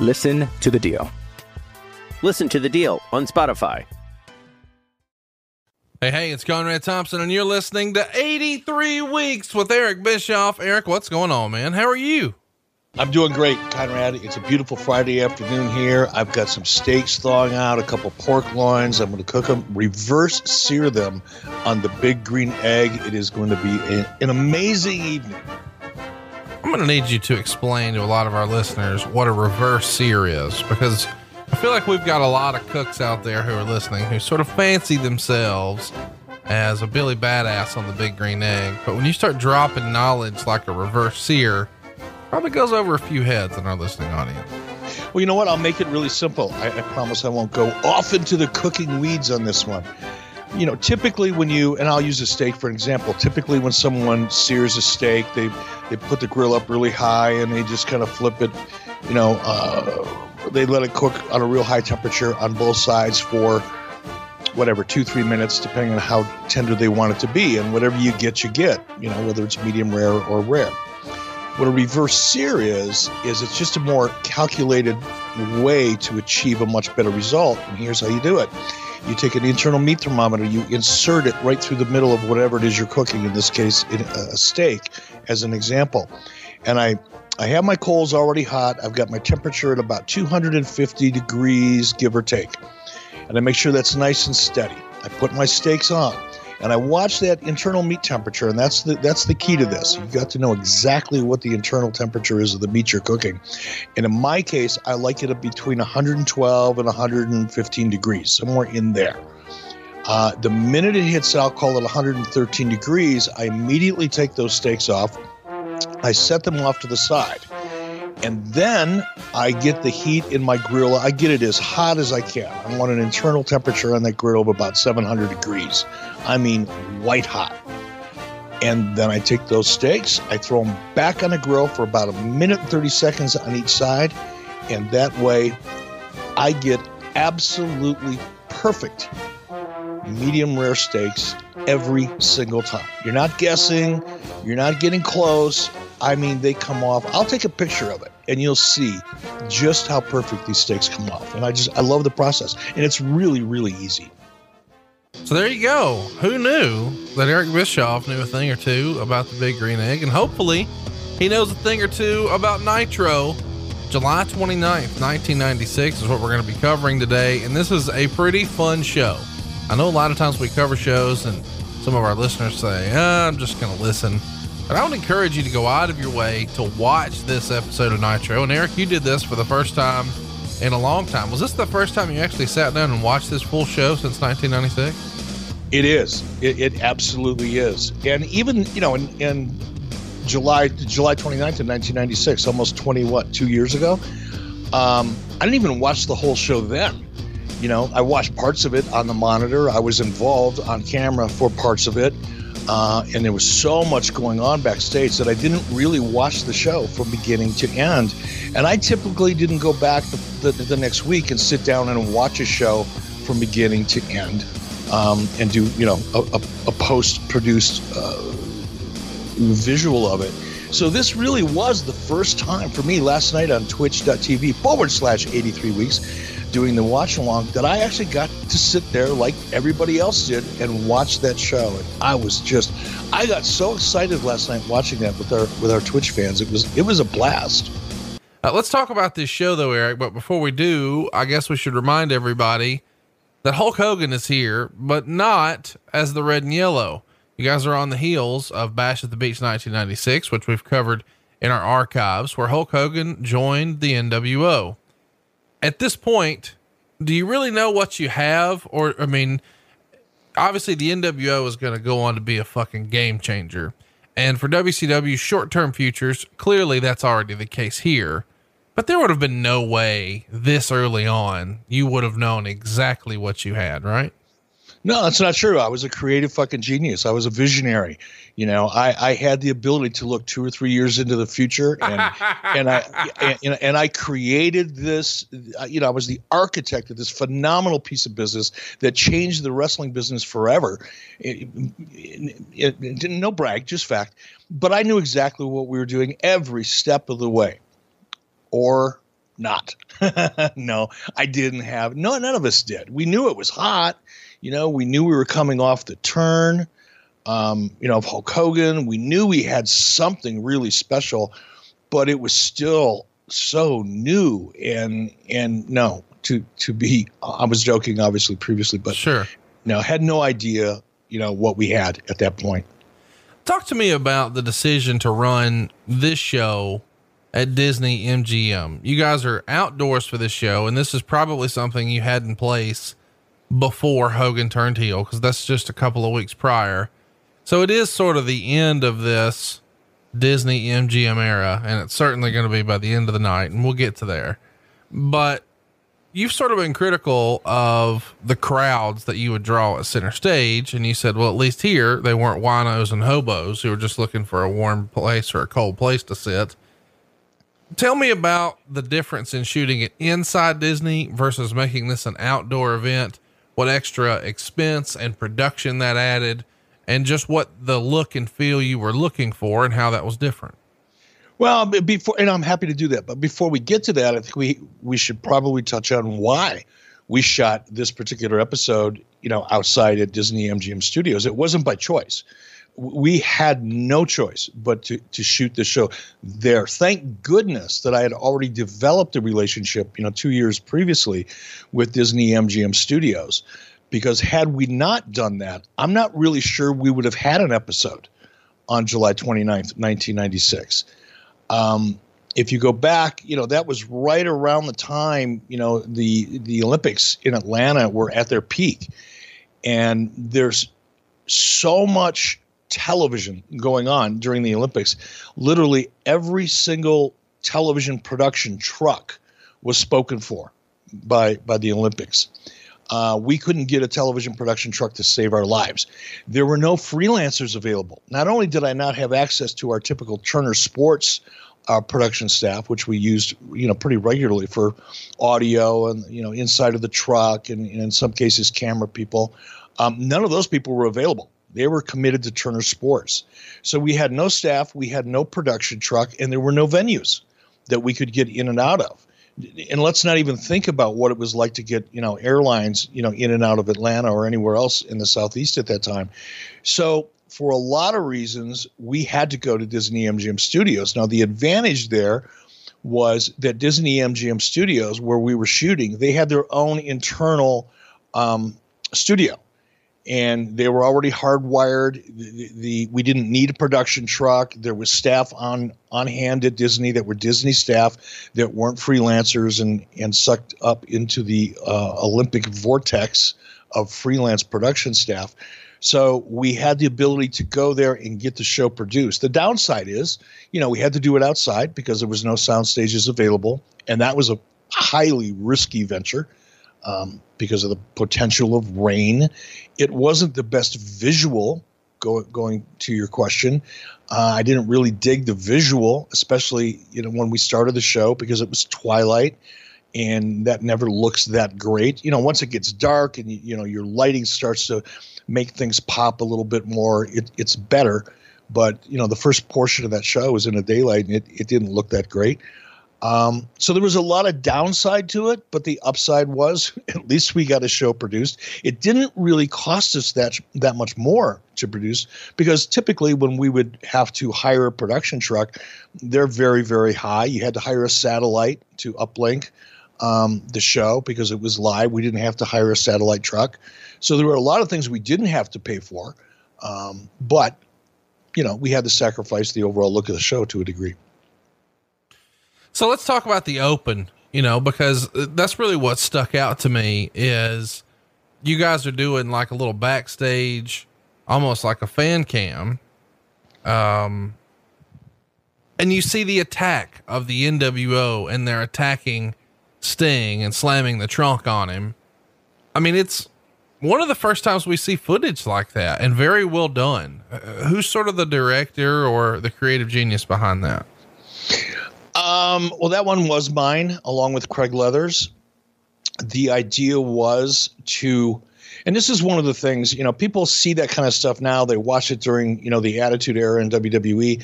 Listen to The Deal. Listen to the deal on Spotify. Hey, hey, it's Conrad Thompson, and you're listening to 83 Weeks with Eric Bischoff. Eric, what's going on, man? How are you? I'm doing great, Conrad. It's a beautiful Friday afternoon here. I've got some steaks thawing out, a couple pork loins. I'm going to cook them, reverse sear them on the big green egg. It is going to be a, an amazing evening. I'm going to need you to explain to a lot of our listeners what a reverse sear is because I feel like we've got a lot of cooks out there who are listening who sort of fancy themselves as a Billy Badass on the big green egg. But when you start dropping knowledge like a reverse sear, probably goes over a few heads in our listening audience. Well, you know what? I'll make it really simple. I, I promise I won't go off into the cooking weeds on this one. You know, typically when you and I'll use a steak for an example. Typically when someone sears a steak, they they put the grill up really high and they just kind of flip it. You know, uh, they let it cook on a real high temperature on both sides for whatever two three minutes, depending on how tender they want it to be. And whatever you get, you get. You know, whether it's medium rare or rare. What a reverse sear is, is it's just a more calculated way to achieve a much better result. And here's how you do it. You take an internal meat thermometer, you insert it right through the middle of whatever it is you're cooking, in this case, a steak, as an example. And I, I have my coals already hot. I've got my temperature at about 250 degrees, give or take. And I make sure that's nice and steady. I put my steaks on and I watch that internal meat temperature, and that's the that's the key to this. You've got to know exactly what the internal temperature is of the meat you're cooking. And in my case, I like it between 112 and 115 degrees, somewhere in there. Uh, the minute it hits, I'll call it 113 degrees. I immediately take those steaks off. I set them off to the side. And then I get the heat in my grill. I get it as hot as I can. I want an internal temperature on that grill of about 700 degrees. I mean, white hot. And then I take those steaks, I throw them back on the grill for about a minute and 30 seconds on each side. And that way, I get absolutely perfect medium rare steaks every single time. You're not guessing, you're not getting close. I mean, they come off. I'll take a picture of it and you'll see just how perfect these steaks come off. And I just, I love the process. And it's really, really easy. So there you go. Who knew that Eric Bischoff knew a thing or two about the big green egg? And hopefully he knows a thing or two about nitro. July 29th, 1996 is what we're going to be covering today. And this is a pretty fun show. I know a lot of times we cover shows and some of our listeners say, ah, I'm just going to listen. But I would encourage you to go out of your way to watch this episode of Nitro. And Eric, you did this for the first time in a long time. Was this the first time you actually sat down and watched this full show since 1996? It is. It, it absolutely is. And even, you know, in, in July, July 29th of 1996, almost 20, what, two years ago, um, I didn't even watch the whole show then. You know, I watched parts of it on the monitor. I was involved on camera for parts of it. Uh, and there was so much going on backstage that I didn't really watch the show from beginning to end. And I typically didn't go back the, the, the next week and sit down and watch a show from beginning to end um, and do, you know, a, a, a post produced uh, visual of it. So this really was the first time for me last night on twitch.tv forward slash 83 weeks doing the watch along that I actually got to sit there like everybody else did and watch that show. And I was just, I got so excited last night watching that with our with our Twitch fans. It was it was a blast. Uh, let's talk about this show, though, Eric. But before we do, I guess we should remind everybody that Hulk Hogan is here, but not as the red and yellow. You guys are on the heels of Bash at the Beach 1996, which we've covered in our archives, where Hulk Hogan joined the NWO. At this point, do you really know what you have? Or, I mean, obviously the NWO is going to go on to be a fucking game changer. And for WCW short term futures, clearly that's already the case here. But there would have been no way this early on you would have known exactly what you had, right? No, that's not true. I was a creative fucking genius. I was a visionary. You know, I, I had the ability to look two or three years into the future, and and I and, and I created this. Uh, you know, I was the architect of this phenomenal piece of business that changed the wrestling business forever. It, it, it, no brag, just fact. But I knew exactly what we were doing every step of the way, or not. no, I didn't have. No, none of us did. We knew it was hot you know, we knew we were coming off the turn, um, you know, of Hulk Hogan. We knew we had something really special, but it was still so new. And and no, to to be, I was joking, obviously previously, but sure, no, had no idea, you know, what we had at that point. Talk to me about the decision to run this show at Disney MGM. You guys are outdoors for this show, and this is probably something you had in place before Hogan turned heel because that's just a couple of weeks prior. So it is sort of the end of this Disney MGM era, and it's certainly going to be by the end of the night, and we'll get to there. But you've sort of been critical of the crowds that you would draw at center stage, and you said, well, at least here they weren't winos and hobos who were just looking for a warm place or a cold place to sit. Tell me about the difference in shooting it inside Disney versus making this an outdoor event what extra expense and production that added, and just what the look and feel you were looking for and how that was different. Well, before, and I'm happy to do that. But before we get to that, I think we we should probably touch on why we shot this particular episode, you know, outside at Disney MGM Studios. It wasn't by choice we had no choice but to, to shoot the show there. Thank goodness that I had already developed a relationship, you know, two years previously with Disney MGM Studios. Because had we not done that, I'm not really sure we would have had an episode on July 29th, 1996. Um, if you go back, you know, that was right around the time, you know, the the Olympics in Atlanta were at their peak. And there's so much television going on during the Olympics. Literally every single television production truck was spoken for by by the Olympics. Uh, we couldn't get a television production truck to save our lives. There were no freelancers available. Not only did I not have access to our typical Turner Sports uh, production staff, which we used, you know, pretty regularly for audio and you know inside of the truck and, and in some cases camera people. Um, none of those people were available. They were committed to Turner Sports. So we had no staff, we had no production truck, and there were no venues that we could get in and out of. And let's not even think about what it was like to get, you know, airlines, you know, in and out of Atlanta or anywhere else in the southeast at that time. So for a lot of reasons, we had to go to Disney MGM Studios. Now the advantage there was that Disney MGM Studios, where we were shooting, they had their own internal um, studio and they were already hardwired. The, the, we didn't need a production truck. There was staff on on hand at Disney that were Disney staff that weren't freelancers and and sucked up into the uh, Olympic vortex of freelance production staff. So we had the ability to go there and get the show produced. The downside is, you know, we had to do it outside because there was no sound stages available, and that was a highly risky venture um, because of the potential of rain. It wasn't the best visual. Go, going to your question, uh, I didn't really dig the visual, especially you know when we started the show because it was twilight, and that never looks that great. You know, once it gets dark and you, know your lighting starts to make things pop a little bit more, it, it's better. But you know, the first portion of that show was in the daylight, and it, it didn't look that great. Um, so there was a lot of downside to it, but the upside was at least we got a show produced. It didn't really cost us that that much more to produce because typically when we would have to hire a production truck, they're very very high. You had to hire a satellite to uplink um, the show because it was live. We didn't have to hire a satellite truck, so there were a lot of things we didn't have to pay for, um, but you know we had to sacrifice the overall look of the show to a degree. So let's talk about the open, you know, because that's really what stuck out to me is you guys are doing like a little backstage, almost like a fan cam. Um, and you see the attack of the NWO and they're attacking Sting and slamming the trunk on him. I mean, it's one of the first times we see footage like that and very well done. Uh, who's sort of the director or the creative genius behind that? Um, well, that one was mine, along with Craig Leathers. The idea was to, and this is one of the things, you know, people see that kind of stuff now. They watch it during, you know, the Attitude Era in WWE,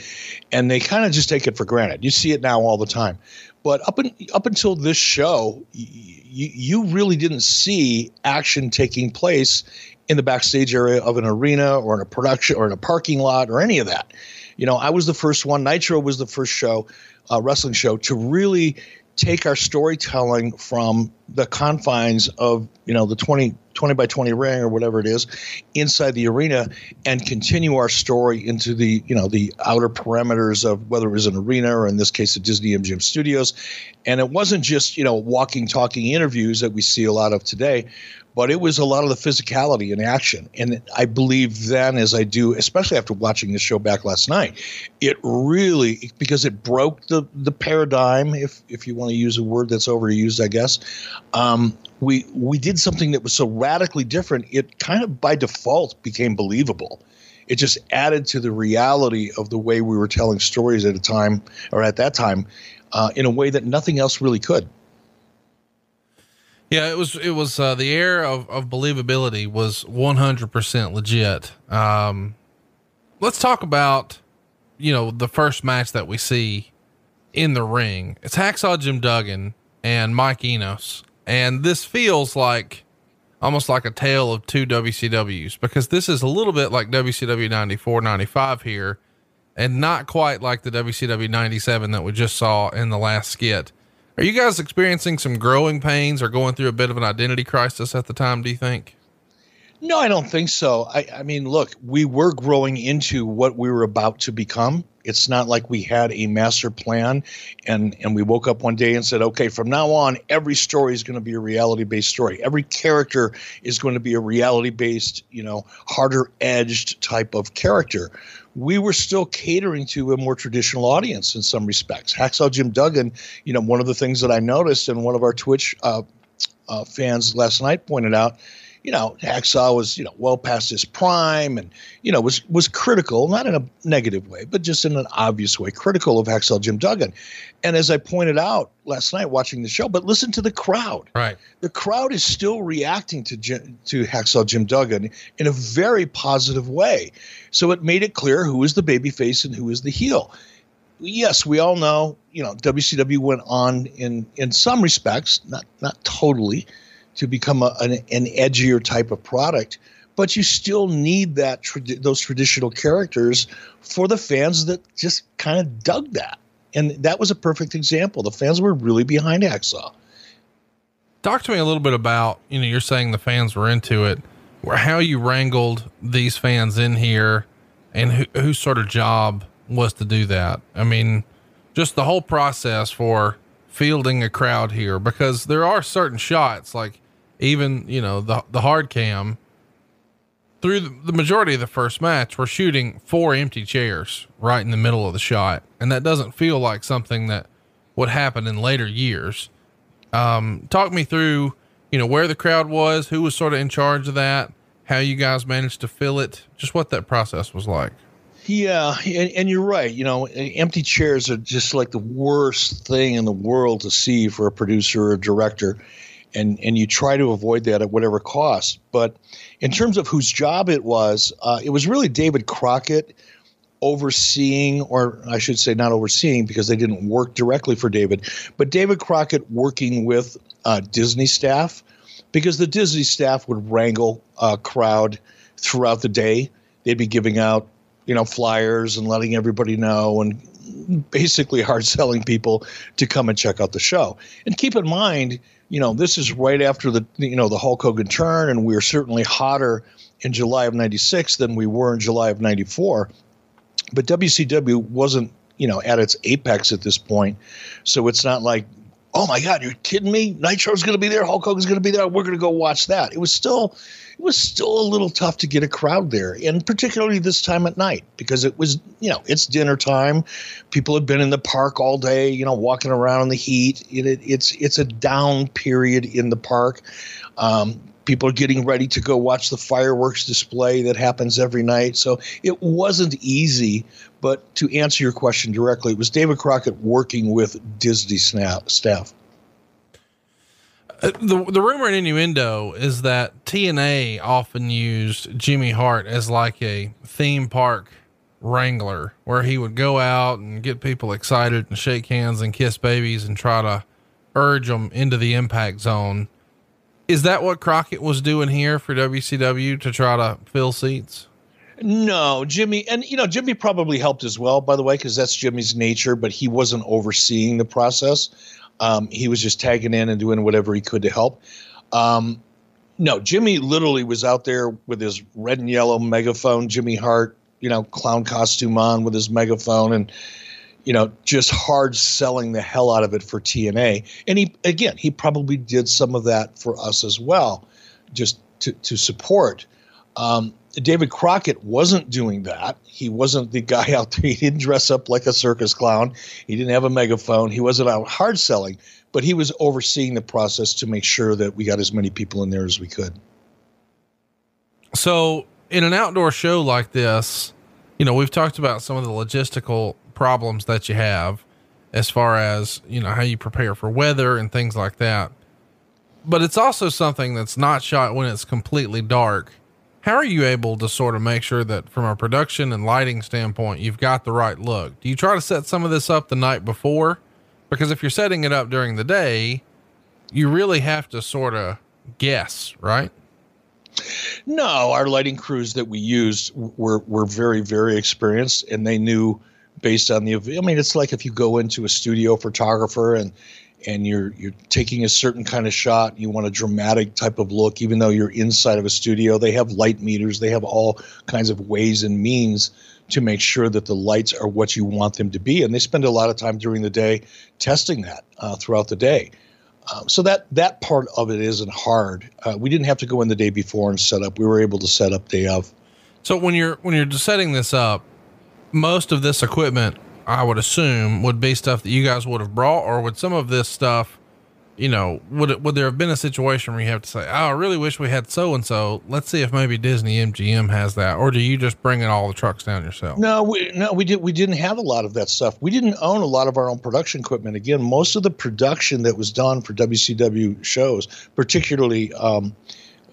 and they kind of just take it for granted. You see it now all the time, but up in, up until this show, you you really didn't see action taking place in the backstage area of an arena or in a production or in a parking lot or any of that. You know, I was the first one. Nitro was the first show uh, wrestling show to really take our storytelling from the confines of you know the 20, 20 by 20 ring or whatever it is inside the arena and continue our story into the you know the outer parameters of whether it was an arena or in this case the disney mgm studios. And it wasn't just you know walking talking interviews that we see a lot of today but it was a lot of the physicality and action. And I believe then, as I do, especially after watching this show back last night, it really because it broke the the paradigm, if if you want to use a word that's overused, I guess. Um, we we did something that was so radically different. It kind of by default became believable. It just added to the reality of the way we were telling stories at a time or at that time, uh, in a way that nothing else really could. Yeah, it was, it was, uh, the air of, of believability was 100% legit. Um, let's talk about, you know, the first match that we see in the ring. It's Hacksaw Jim Duggan and Mike Enos. And this feels like almost like a tale of two WCWs because this is a little bit like WCW 94, 95 here and not quite like the WCW 97 that we just saw in the last skit. Are you guys experiencing some growing pains or going through a bit of an identity crisis at the time, do you think? No, I don't think so. I, I mean, look, we were growing into what we were about to become. It's not like we had a master plan and, and we woke up one day and said, okay, from now on, every story is going to be a reality based story. Every character is going to be a reality based, you know, harder edged type of character we were still catering to a more traditional audience in some respects. Hacksaw Jim Duggan, you know, one of the things that I noticed and one of our Twitch uh, uh, fans last night pointed out, you know, Hacksaw was, you know, well past his prime and, you know, was was critical, not in a negative way, but just in an obvious way, critical of Hacksaw Jim Duggan. And as I pointed out last night watching the show, but listen to the crowd. Right. The crowd is still reacting to to Hacksaw Jim Duggan in a very positive way. So it made it clear who is the babyface and who is the heel. Yes, we all know, you know, WCW went on in in some respects, not not totally, to become a, an, an edgier type of product but you still need that those traditional characters for the fans that just kind of dug that. And that was a perfect example. The fans were really behind hacksaw. Talk to me a little bit about you know you're saying the fans were into it. How you wrangled these fans in here and who, whose sort of job was to do that? I mean just the whole process for fielding a crowd here because there are certain shots like even you know the the hard cam through the majority of the first match we're shooting four empty chairs right in the middle of the shot. And that doesn't feel like something that would happen in later years. Um, talk me through you know where the crowd was who was sort of in charge of that how you guys managed to fill it just what that process was like. Yeah, and, and, you're right. You know, empty chairs are just like the worst thing in the world to see for a producer or a director and and you try to avoid that at whatever cost. But in terms of whose job it was, uh, it was really David Crockett overseeing, or I should say, not overseeing because they didn't work directly for David, but David Crockett working with uh, Disney staff because the Disney staff would wrangle a crowd throughout the day. They'd be giving out, you know, flyers and letting everybody know and basically hard selling people to come and check out the show. And keep in mind, you know, this is right after the you know the Hulk Hogan turn, and we're certainly hotter in July of '96 than we were in July of '94. But WCW wasn't you know at its apex at this point, so it's not like oh my god, you're kidding me? Nitro's going to be there, Hulk Hogan's going to be there. We're going to go watch that. It was still, it was still a little tough to get a crowd there, and particularly this time at night because it was, you know, it's dinner time. People had been in the park all day, you know, walking around in the heat. It, it, it's it's a down period in the park. Um, people are getting ready to go watch the fireworks display that happens every night. So it wasn't easy. But to answer your question directly, was David Crockett working with Disney staff. Uh, the the rumor and innuendo is that TNA often used Jimmy Hart as like a theme park wrangler, where he would go out and get people excited and shake hands and kiss babies and try to urge them into the impact zone is that what Crockett was doing here for WCW to try to fill seats? No, Jimmy, and you know, Jimmy probably helped as well, by the way, because that's Jimmy's nature, but he wasn't overseeing the process. Um, he was just tagging in and doing whatever he could to help. Um, no, Jimmy literally was out there with his red and yellow megaphone, Jimmy Hart, you know, clown costume on with his megaphone and you know, just hard selling the hell out of it for TNA. And he, again, he probably did some of that for us as well, just to, to support. Um, David Crockett wasn't doing that. He wasn't the guy out there. He didn't dress up like a circus clown. He didn't have a megaphone. He wasn't out hard selling, but he was overseeing the process to make sure that we got as many people in there as we could. So, in an outdoor show like this, you know, we've talked about some of the logistical problems that you have as far as, you know, how you prepare for weather and things like that. But it's also something that's not shot when it's completely dark. How are you able to sort of make sure that from a production and lighting standpoint, you've got the right look? Do you try to set some of this up the night before? Because if you're setting it up during the day, you really have to sort of guess, right? No, our lighting crews that we used were were very very experienced, and they knew based on the. I mean, it's like if you go into a studio photographer and and you're you're taking a certain kind of shot, you want a dramatic type of look, even though you're inside of a studio. They have light meters, they have all kinds of ways and means to make sure that the lights are what you want them to be, and they spend a lot of time during the day testing that uh, throughout the day. Um, so that that part of it isn't hard. Uh, we didn't have to go in the day before and set up. We were able to set up day of. So when you're when you're setting this up, most of this equipment, I would assume, would be stuff that you guys would have brought, or would some of this stuff, you know, would it, would there have been a situation where you have to say, "Oh, I really wish we had so and so. Let's see if maybe Disney MGM has that," or do you just bring in all the trucks down yourself? No, we, no, we did. We didn't have a lot of that stuff. We didn't own a lot of our own production equipment. Again, most of the production that was done for WCW shows, particularly um,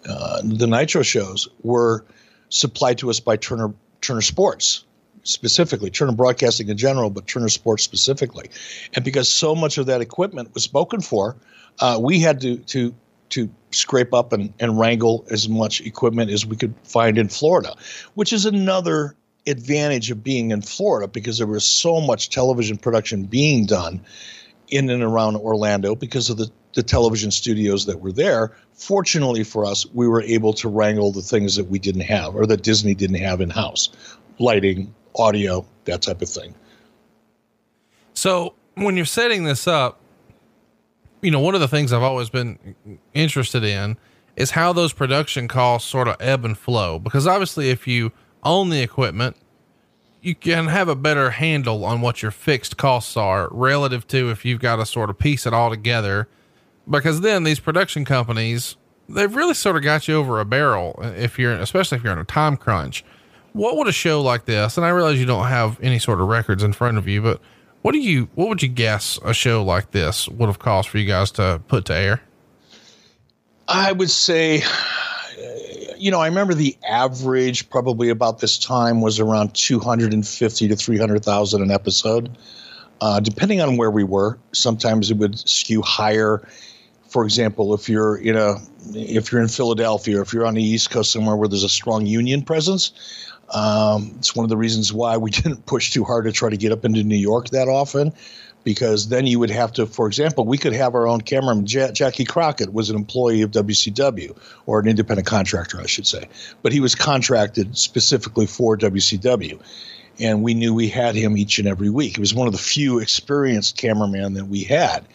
uh, the Nitro shows, were supplied to us by Turner Turner Sports specifically, Turner Broadcasting in general, but Turner Sports specifically. And because so much of that equipment was spoken for, uh, we had to to to scrape up and, and wrangle as much equipment as we could find in Florida, which is another advantage of being in Florida because there was so much television production being done in and around Orlando because of the, the television studios that were there. Fortunately for us, we were able to wrangle the things that we didn't have or that Disney didn't have in house lighting, audio, that type of thing. So when you're setting this up, you know, one of the things I've always been interested in is how those production costs sort of ebb and flow. Because obviously, if you own the equipment, you can have a better handle on what your fixed costs are relative to if you've got to sort of piece it all together. Because then these production companies, they've really sort of got you over a barrel if you're, especially if you're in a time crunch what would a show like this, and I realize you don't have any sort of records in front of you, but what do you, what would you guess a show like this would have cost for you guys to put to air? I would say, you know, I remember the average probably about this time was around 250 to 300,000 an episode. Uh, depending on where we were, sometimes it would skew higher. For example, if you're in a if you're in Philadelphia, if you're on the East Coast somewhere where there's a strong union presence, um, it's one of the reasons why we didn't push too hard to try to get up into New York that often, because then you would have to, for example, we could have our own cameraman. Ja- Jackie Crockett was an employee of WCW, or an independent contractor, I should say, but he was contracted specifically for WCW. And we knew we had him each and every week. He was one of the few experienced cameramen that we had.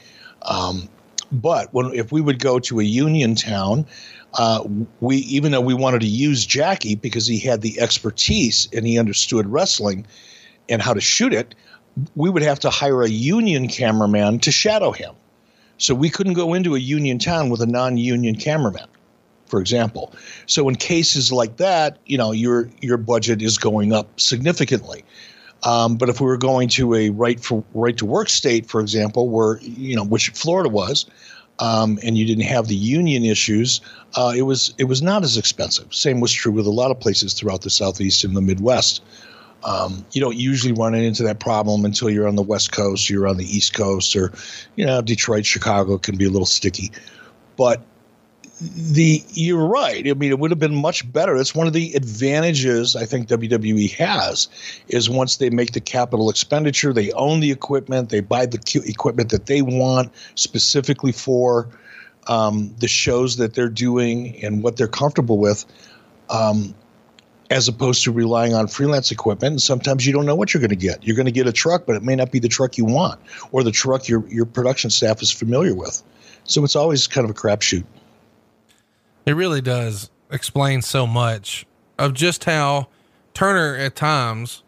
Um, but when if we would go to a union town, uh, we even though we wanted to use Jackie because he had the expertise and he understood wrestling and how to shoot it, we would have to hire a union cameraman to shadow him. So we couldn't go into a union town with a non-union cameraman, for example. So in cases like that, you know, your your budget is going up significantly. Um, but if we were going to a right for right to work state, for example, where you know which Florida was, um, and you didn't have the union issues, uh, it was it was not as expensive. Same was true with a lot of places throughout the southeast and the Midwest. Um, you don't usually run into that problem until you're on the West Coast, you're on the East Coast, or you know Detroit, Chicago can be a little sticky. But the you're right. I mean, it would have been much better. That's one of the advantages I think WWE has is once they make the capital expenditure, they own the equipment, they buy the equipment that they want specifically for um, the shows that they're doing and what they're comfortable with. Um, as opposed to relying on freelance equipment. And sometimes you don't know what you're going to get. You're going to get a truck, but it may not be the truck you want or the truck your, your production staff is familiar with. So it's always kind of a crapshoot. It really does explain so much of just how Turner at times,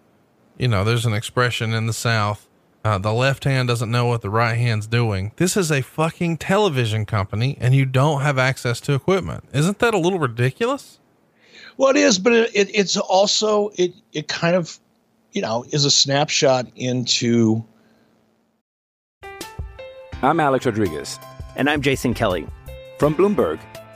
you know, there's an expression in the South, uh, the left hand doesn't know what the right hand's doing. This is a fucking television company and you don't have access to equipment. Isn't that a little ridiculous? Well, it is, but it, it, it's also it it kind of you know is a snapshot into. I'm Alex Rodriguez. And I'm Jason Kelly. From Bloomberg,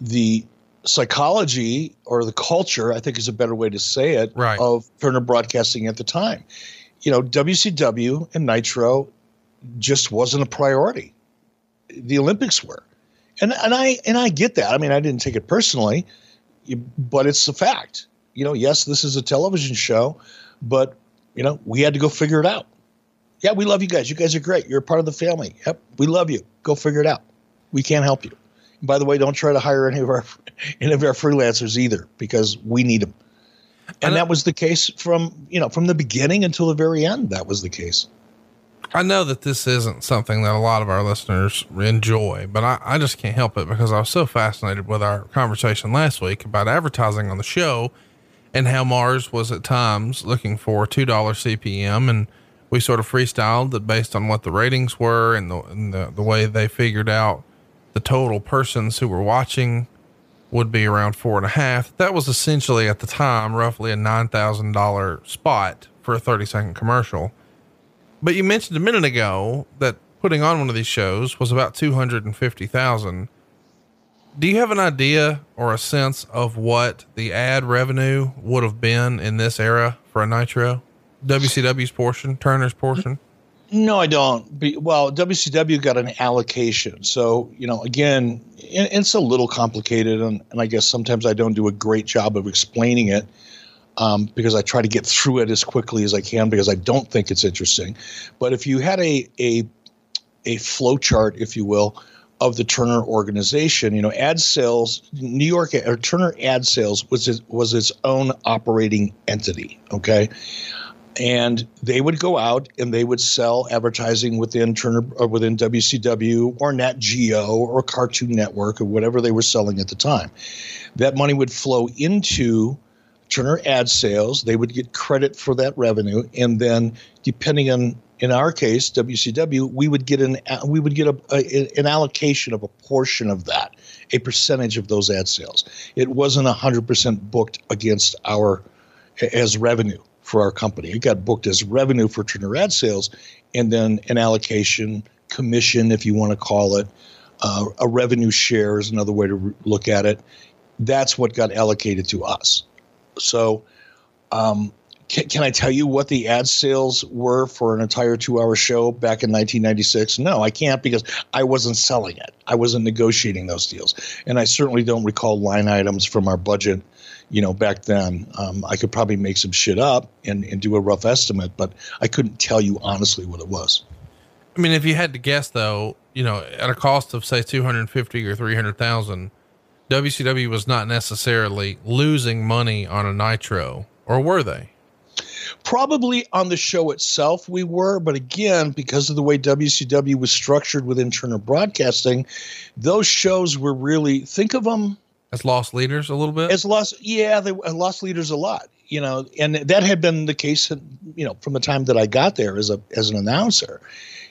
The psychology or the culture, I think is a better way to say it, Right. of Turner Broadcasting at the time. You know, WCW and Nitro just wasn't a priority. The Olympics were. And and I and I get that. I mean, I didn't take it personally, but it's a fact. You know, yes, this is a television show, but you know, we had to go figure it out. Yeah, we love you guys. You guys are great. You're a part of the family. Yep, we love you. Go figure it out. We can't help you. By the way, don't try to hire any of our any of our freelancers either because we need them. And I- that was the case from you know from the beginning until the very end. That was the case. I know that this isn't something that a lot of our listeners enjoy, but I, I just can't help it because I was so fascinated with our conversation last week about advertising on the show and how Mars was at times looking for $2 CPM. And we sort of freestyled that based on what the ratings were and the, and the, the way they figured out the total persons who were watching would be around four and a half. That was essentially at the time roughly a $9,000 spot for a 30 second commercial. But you mentioned a minute ago that putting on one of these shows was about 250,000. Do you have an idea or a sense of what the ad revenue would have been in this era for a Nitro? WCW's portion, Turner's portion? No, I don't. Well, WCW got an allocation. So, you know, again, it's a little complicated, and, and I guess sometimes I don't do a great job of explaining it. um, because I try to get through it as quickly as I can because I don't think it's interesting. But if you had a a a flow chart, if you will, of the Turner organization, you know, ad sales, New York or Turner ad sales was was its own operating entity. Okay, and they would go out and they would sell advertising within Turner or within WCW or Nat Geo or Cartoon Network or whatever they were selling at the time. That money would flow into Turner ad sales. They would get credit for that revenue, and then depending on in our case WCW, we would get an we would get a, a an allocation of a portion of that, a percentage of those ad sales. It wasn't hundred percent booked against our as revenue for our company. It got booked as revenue for Turner ad sales, and then an allocation commission, if you want to call it, uh, a revenue share is another way to re- look at it. That's what got allocated to us. So, um, can, can, I tell you what the ad sales were for an entire two hour show back in 1996? No, I can't because I wasn't selling it. I wasn't negotiating those deals. And I certainly don't recall line items from our budget, you know, back then. Um, I could probably make some shit up and, and do a rough estimate, but I couldn't tell you honestly what it was. I mean, if you had to guess though, you know, at a cost of say 250 or 300,000, WCW was not necessarily losing money on a Nitro, or were they? Probably on the show itself, we were, but again, because of the way WCW was structured within Turner Broadcasting, those shows were really think of them as lost leaders a little bit. As lost, yeah, they lost leaders a lot, you know, and that had been the case, you know, from the time that I got there as a as an announcer.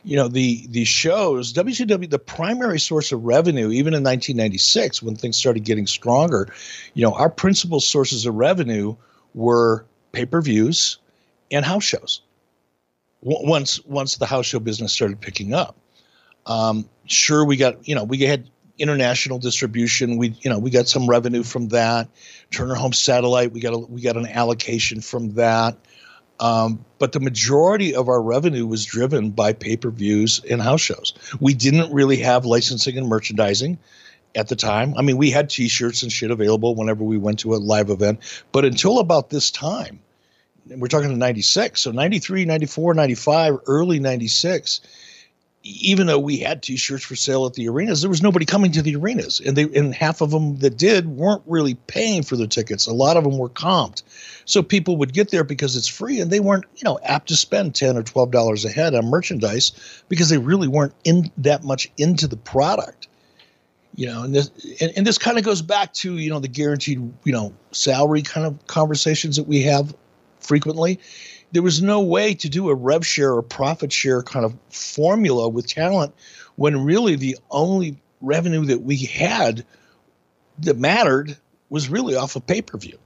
You know the the shows WCW the primary source of revenue even in 1996 when things started getting stronger you know our principal sources of revenue were pay-per-views and house shows. Once once the house show business started picking up. Um, sure we got you know we had international distribution we you know we got some revenue from that turner home satellite we got a, we got an allocation from that um, but the majority of our revenue was driven by pay per views and house shows. We didn't really have licensing and merchandising at the time. I mean, we had t shirts and shit available whenever we went to a live event. But until about this time, we're talking to 96, so 93, 94, 95, early 96 even though we had t-shirts for sale at the arenas there was nobody coming to the arenas. And they and half of them that did weren't really paying for their tickets. A lot of them were comped. So people would get there because it's free and they weren't you know apt to spend 10 or 12 dollars a head on merchandise because they really weren't in that much into the product. You know and this and, and this kind of goes back to you know the guaranteed you know salary kind of conversations that we have frequently there was no way to do a rev share or profit share kind of formula with talent when really the only revenue that we had that mattered was really off of pay per view.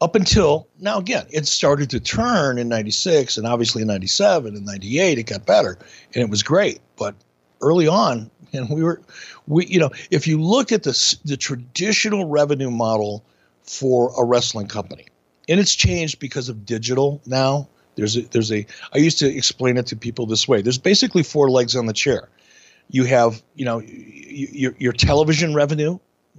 Up until now, again, it started to turn in 96 and obviously in 97 and 98, it got better and it was great. But early on, and we were, we, you know, if you look at the, the traditional revenue model for a wrestling company, and it's changed because of digital now. There's a, there's a I used to explain it to people this way. There's basically four legs on the chair. You have you know your your television revenue,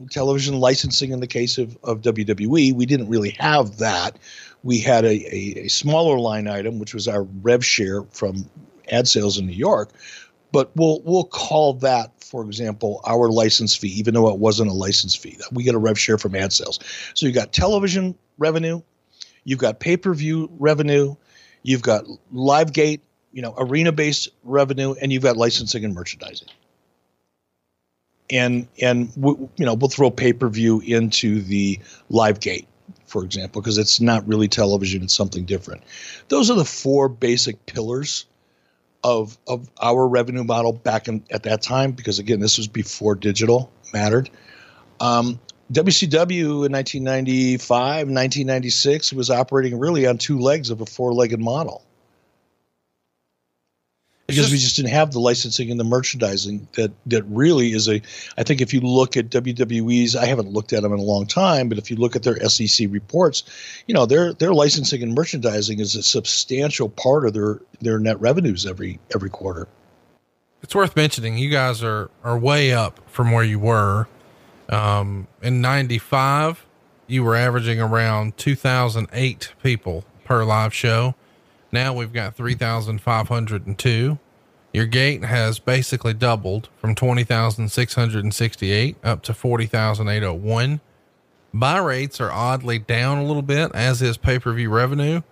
television licensing in the case of, of WWE. We didn't really have that. We had a, a, a smaller line item, which was our rev share from ad sales in New York. But we'll we'll call that, for example, our license fee, even though it wasn't a license fee. We get a rev share from ad sales. So you got television revenue, You've got pay per view revenue. You've got live gate, you know, arena based revenue, and you've got licensing and merchandising. And and you know we'll throw pay per view into the live gate, for example, because it's not really television; it's something different. Those are the four basic pillars of of our revenue model back in at that time. Because again, this was before digital mattered. Um, WCW in 1995, 1996 was operating really on two legs of a four-legged model. Because just, we just didn't have the licensing and the merchandising that that really is a. I think if you look at WWE's, I haven't looked at them in a long time, but if you look at their SEC reports, you know their their licensing and merchandising is a substantial part of their their net revenues every every quarter. It's worth mentioning you guys are are way up from where you were um, in 95, you were averaging around 2,008 people per live show. Now we've got 3,502. Your gate has basically doubled from 20,668 up to 40,801. Buy rates are oddly down a little bit, as is pay per view revenue,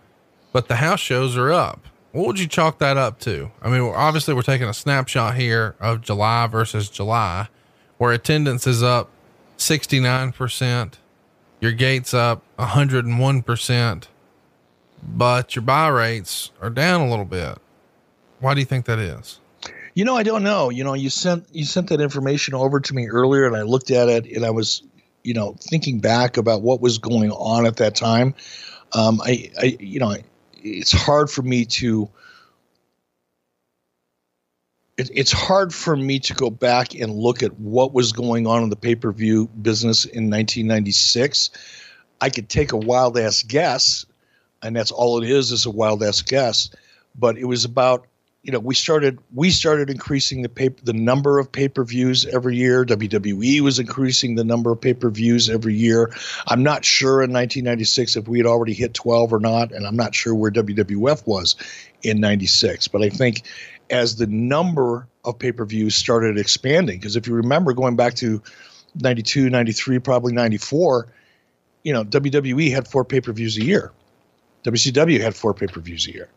but the house shows are up. What would you chalk that up to? I mean, obviously, we're taking a snapshot here of July versus July, where attendance is up 69%, your gates up 101%, but your buy rates are down a little bit. Why do you think that is? You know, I don't know. You know, you sent you sent that information over to me earlier, and I looked at it, and I was, you know, thinking back about what was going on at that time. Um, I, I, you know, it's hard for me to. It, it's hard for me to go back and look at what was going on in the pay per view business in 1996. I could take a wild ass guess, and that's all it is is a wild ass guess. But it was about you know, we started we started increasing the paper the number of pay per views every year. WWE was increasing the number of pay per views every year. I'm not sure in 1996 if we had already hit 12 or not, and I'm not sure where WWF was in 96. But I think as the number of pay per views started expanding, because if you remember going back to 92, 93, probably 94, you know, WWE had four pay per views a year. WCW had four pay per views a year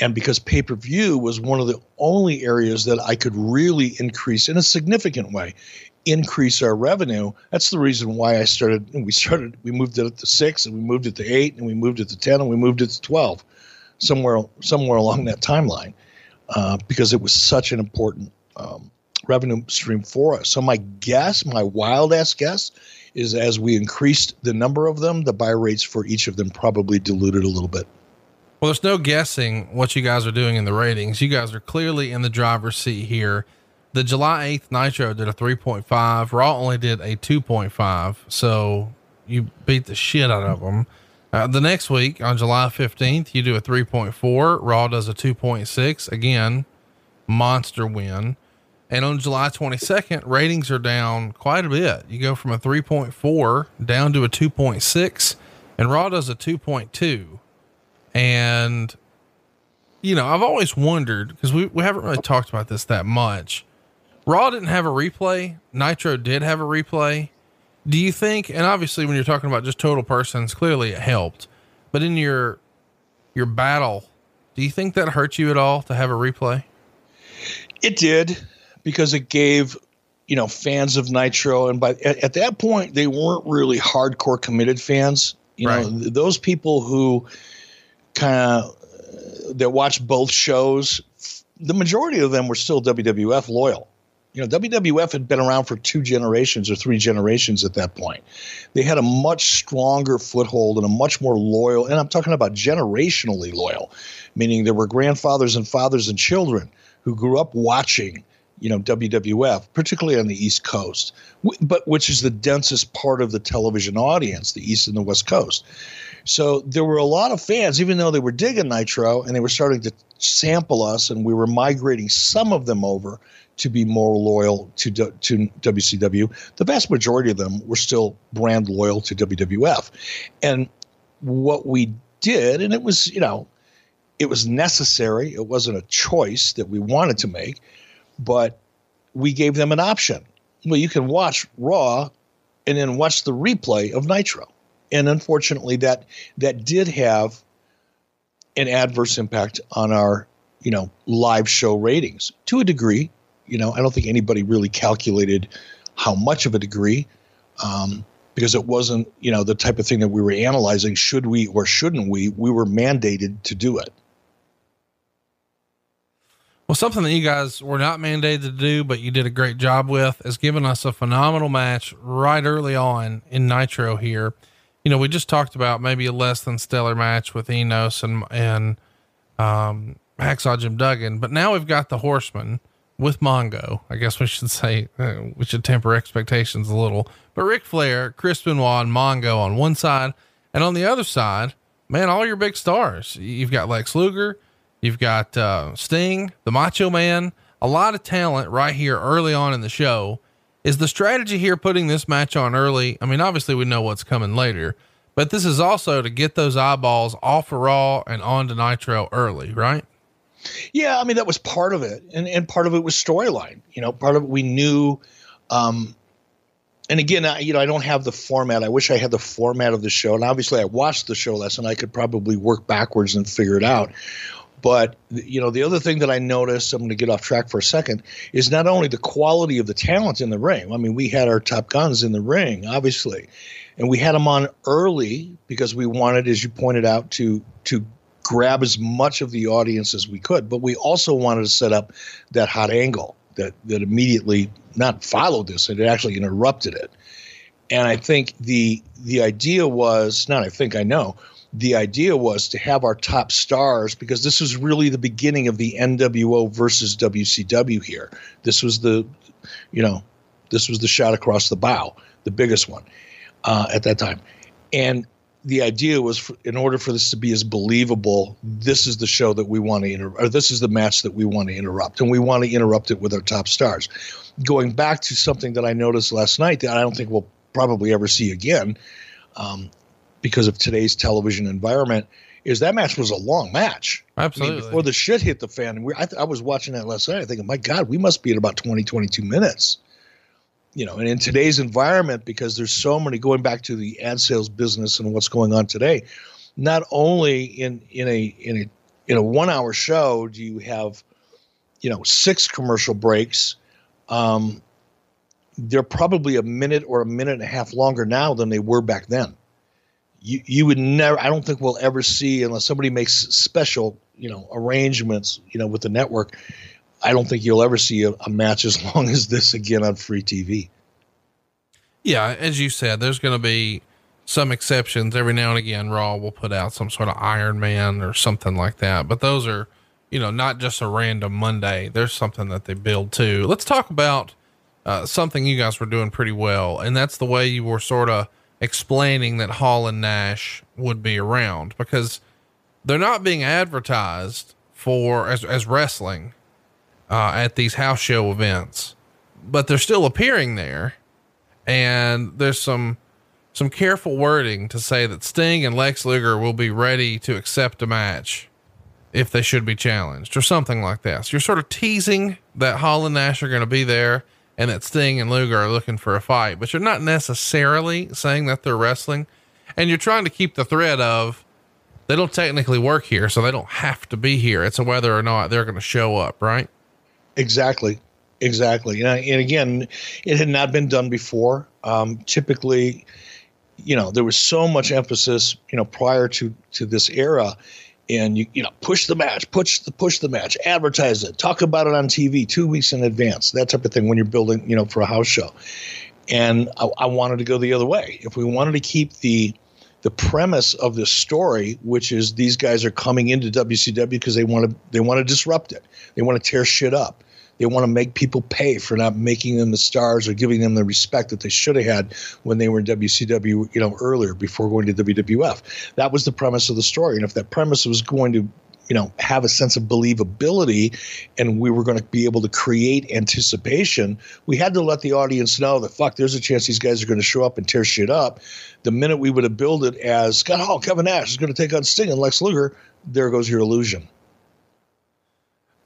and because pay per view was one of the only areas that I could really increase in a significant way, increase our revenue. That's the reason why I started. We started. We moved it to six, and we moved it to eight, and we moved it to ten, and we moved it to twelve, somewhere somewhere along that timeline, uh, because it was such an important um, revenue stream for us. So my guess, my wild ass guess, is as we increased the number of them, the buy rates for each of them probably diluted a little bit. Well, there's no guessing what you guys are doing in the ratings. You guys are clearly in the driver's seat here. The July 8th Nitro did a 3.5. Raw only did a 2.5. So you beat the shit out of them. Uh, the next week on July 15th, you do a 3.4. Raw does a 2.6. Again, monster win. And on July 22nd, ratings are down quite a bit. You go from a 3.4 down to a 2.6, and Raw does a 2.2. And, you know, I've always wondered because we, we haven't really talked about this that much. Raw didn't have a replay, Nitro did have a replay. Do you think, and obviously when you're talking about just total persons, clearly it helped, but in your, your battle, do you think that hurt you at all to have a replay? It did because it gave you know fans of Nitro, and by at, at that point they weren't really hardcore committed fans. You right. know, th- those people who kind of that watched both shows, the majority of them were still WWF loyal. You know, WWF had been around for two generations or three generations at that point. They had a much stronger foothold and a much more loyal, and I'm talking about generationally loyal, meaning there were grandfathers and fathers and children who grew up watching, you know, WWF, particularly on the East Coast, but which is the densest part of the television audience, the East and the West Coast. So there were a lot of fans, even though they were digging Nitro and they were starting to sample us, and we were migrating some of them over to be more loyal to to WCW. The vast majority of them were still brand loyal to WWF, and what we did, and it was you know, it was necessary. It wasn't a choice that we wanted to make, but we gave them an option. Well, you can watch Raw and then watch the replay of Nitro and unfortunately, that that did have an adverse impact on our you know live show ratings to a degree. You know, I don't think anybody really calculated how much of a degree. Um, because it wasn't, you know, the type of thing that we were analyzing. Should we or shouldn't we? We were mandated to do it. Well, something that you guys were not mandated to do, but you did a great job with, is giving us a phenomenal match right early on in Nitro here you know, we just talked about maybe a less than stellar match with Enos and, and, um, Hacksaw Jim Duggan, but now we've got the Horseman with Mongo. I guess we should say, uh, we should temper expectations a little, but Ric Flair, Chris Benoit, and Mongo on one side. And on the other side, man, all your big stars. You've got Lex Luger, you've got, uh, Sting, the Macho Man, a lot of talent right here early on in the show. Is the strategy here putting this match on early? I mean, obviously we know what's coming later, but this is also to get those eyeballs off of Raw and onto Nitro early, right? Yeah, I mean that was part of it, and and part of it was storyline. You know, part of it we knew. Um, and again, I, you know, I don't have the format. I wish I had the format of the show. And obviously, I watched the show less, and I could probably work backwards and figure it out. But you know, the other thing that I noticed, I'm going to get off track for a second, is not only the quality of the talent in the ring. I mean, we had our top guns in the ring, obviously, and we had them on early because we wanted, as you pointed out, to to grab as much of the audience as we could. But we also wanted to set up that hot angle that that immediately not followed this; it actually interrupted it. And I think the the idea was not. I think I know the idea was to have our top stars because this was really the beginning of the NWO versus WCW here. This was the, you know, this was the shot across the bow, the biggest one uh, at that time. And the idea was for, in order for this to be as believable, this is the show that we want to interrupt, or this is the match that we want to interrupt, and we want to interrupt it with our top stars. Going back to something that I noticed last night that I don't think we'll probably ever see again, um, because of today's television environment, is that match was a long match. Absolutely. I mean, before the shit hit the fan, we, I, I was watching that last night. I think, my God, we must be at about 20, 22 minutes you know, and in today's environment, because there's so many going back to the ad sales business and what's going on today, not only in in a in a in a one hour show do you have, you know, six commercial breaks. Um, they're probably a minute or a minute and a half longer now than they were back then. You you would never. I don't think we'll ever see unless somebody makes special you know arrangements you know with the network I don't think you'll ever see a, a match as long as this again on free TV. Yeah, as you said, there's going to be some exceptions every now and again. Raw will put out some sort of Iron Man or something like that, but those are, you know, not just a random Monday. There's something that they build too. Let's talk about uh, something you guys were doing pretty well, and that's the way you were sort of explaining that Hall and Nash would be around because they're not being advertised for as as wrestling uh, at these house show events, but they're still appearing there. And there's some some careful wording to say that Sting and Lex Luger will be ready to accept a match if they should be challenged or something like that. So you're sort of teasing that Hall and Nash are going to be there and that Sting and Luger are looking for a fight, but you're not necessarily saying that they're wrestling. And you're trying to keep the thread of they don't technically work here, so they don't have to be here. It's a whether or not they're going to show up, right? Exactly. Exactly. And, and again, it had not been done before. Um, typically, you know, there was so much emphasis, you know, prior to, to this era and you, you know, push the match, push the, push the match, advertise it, talk about it on TV two weeks in advance, that type of thing when you're building, you know, for a house show. And I, I wanted to go the other way. If we wanted to keep the, the premise of this story, which is these guys are coming into WCW because they want to they want to disrupt it. They want to tear shit up. They want to make people pay for not making them the stars or giving them the respect that they should have had when they were in WCW, you know, earlier before going to WWF. That was the premise of the story. And if that premise was going to you know have a sense of believability and we were going to be able to create anticipation we had to let the audience know that fuck there's a chance these guys are going to show up and tear shit up the minute we would have billed it as scott hall kevin nash is going to take on sting and lex luger there goes your illusion.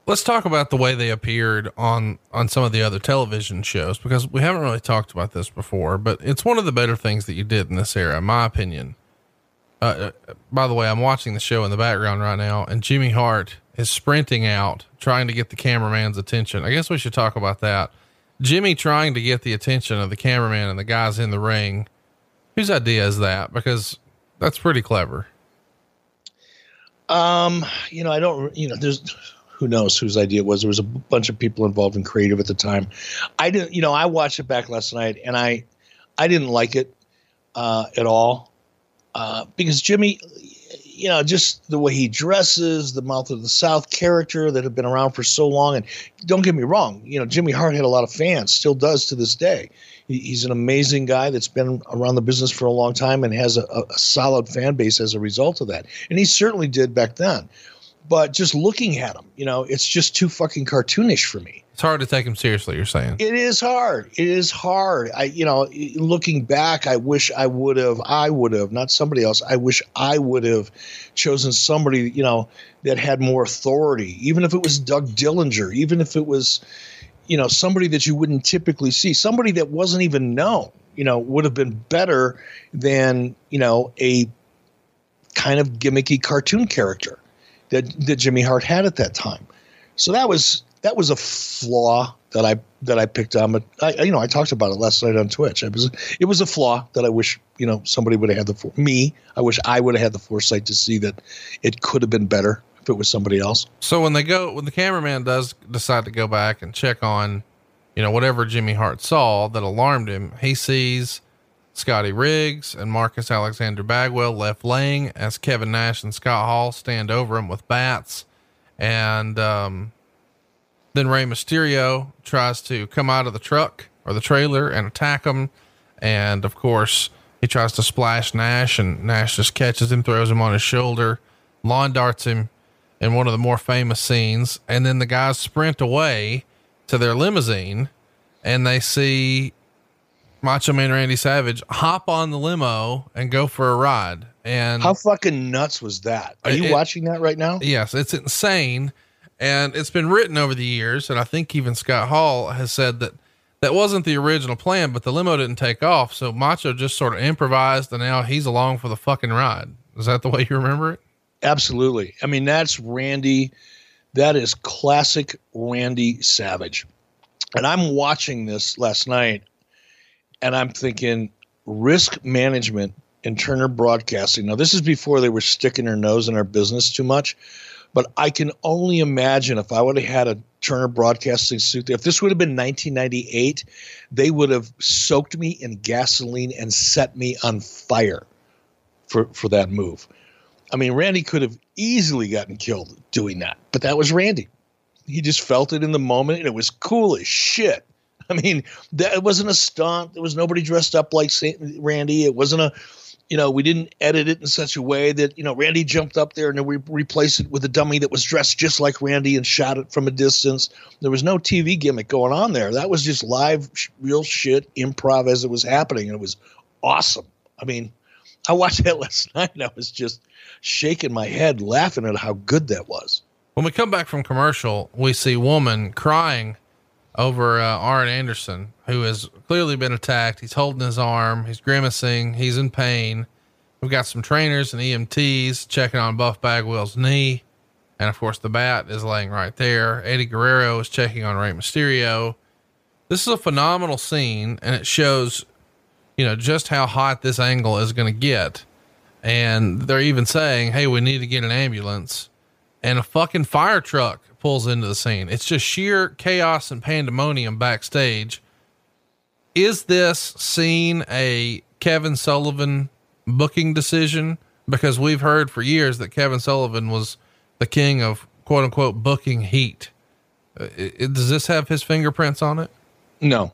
Let's talk about the way they appeared on on some of the other television shows because we haven't really talked about this before but it's one of the better things that you did in this era in my opinion. Uh, uh, by the way i'm watching the show in the background right now and jimmy hart is sprinting out trying to get the cameraman's attention. I guess we should talk about that. Jimmy trying to get the attention of the cameraman and the guys in the ring whose idea is that because that's pretty clever um you know i don't you know there's who knows whose idea it was. There was a bunch of people involved in creative at the time. I didn't, you know, I watched it back last night and I, I didn't like it uh, at all uh, because Jimmy, you know, just the way he dresses, the mouth of the South character that had been around for so long. And don't get me wrong, you know, Jimmy Hart had a lot of fans, still does to this day. He's an amazing guy that's been around the business for a long time and has a, a solid fan base as a result of that. And he certainly did back then but just looking at him, you know, it's just too fucking cartoonish for me. It's hard to take him seriously. You're saying it is hard. It is hard. I, you know, looking back, I wish I would have. I would have, not somebody else. I wish I would have chosen somebody, you know, that had more authority. Even if it was Doug Dillinger, even if it was, you know, somebody that you wouldn't typically see, somebody that wasn't even known, you know, would have been better than you know a kind of gimmicky cartoon character that that Jimmy Hart had at that time. So that was that was a flaw that I that I picked on. But I, you know, I talked about it last night on Twitch. It was it was a flaw that I wish you know somebody would have had the me. I wish I would have had the foresight to see that it could have been better if it was somebody else. So when they go, when the cameraman does decide to go back and check on, you know, whatever Jimmy Hart saw that alarmed him, he sees Scotty Riggs and Marcus Alexander Bagwell left laying as Kevin Nash and Scott Hall stand over him with bats. And um, then Rey Mysterio tries to come out of the truck or the trailer and attack him. And of course, he tries to splash Nash, and Nash just catches him, throws him on his shoulder, lawn darts him in one of the more famous scenes. And then the guys sprint away to their limousine and they see Macho Man Randy Savage hop on the limo and go for a ride. And how fucking nuts was that? Are you it, watching that right now? Yes, it's insane. And it's been written over the years. And I think even Scott Hall has said that that wasn't the original plan, but the limo didn't take off. So Macho just sort of improvised and now he's along for the fucking ride. Is that the way you remember it? Absolutely. I mean, that's Randy. That is classic Randy Savage. And I'm watching this last night and I'm thinking risk management in Turner Broadcasting. Now, this is before they were sticking their nose in our business too much, but I can only imagine if I would have had a Turner Broadcasting suit if this would have been 1998, they would have soaked me in gasoline and set me on fire for, for that move. I mean, Randy could have easily gotten killed doing that, but that was Randy. He just felt it in the moment and it was cool as shit. I mean, that it wasn't a stunt. There was nobody dressed up like Saint Randy. It wasn't a, you know, we didn't edit it in such a way that you know Randy jumped up there and then we replaced it with a dummy that was dressed just like Randy and shot it from a distance. There was no TV gimmick going on there. That was just live, real shit improv as it was happening, and it was awesome. I mean, I watched that last night and I was just shaking my head, laughing at how good that was. When we come back from commercial, we see woman crying over uh, Arn Anderson, who has clearly been attacked. He's holding his arm, he's grimacing, he's in pain. We've got some trainers and EMTs checking on Buff Bagwell's knee. And of course, the bat is laying right there. Eddie Guerrero is checking on Rey Mysterio. This is a phenomenal scene, and it shows, you know, just how hot this angle is going to get. And they're even saying, hey, we need to get an ambulance. And a fucking fire truck pulls into the scene. It's just sheer chaos and pandemonium backstage. Is this scene a Kevin Sullivan booking decision? Because we've heard for years that Kevin Sullivan was the king of quote unquote booking heat. Uh, does this have his fingerprints on it? No,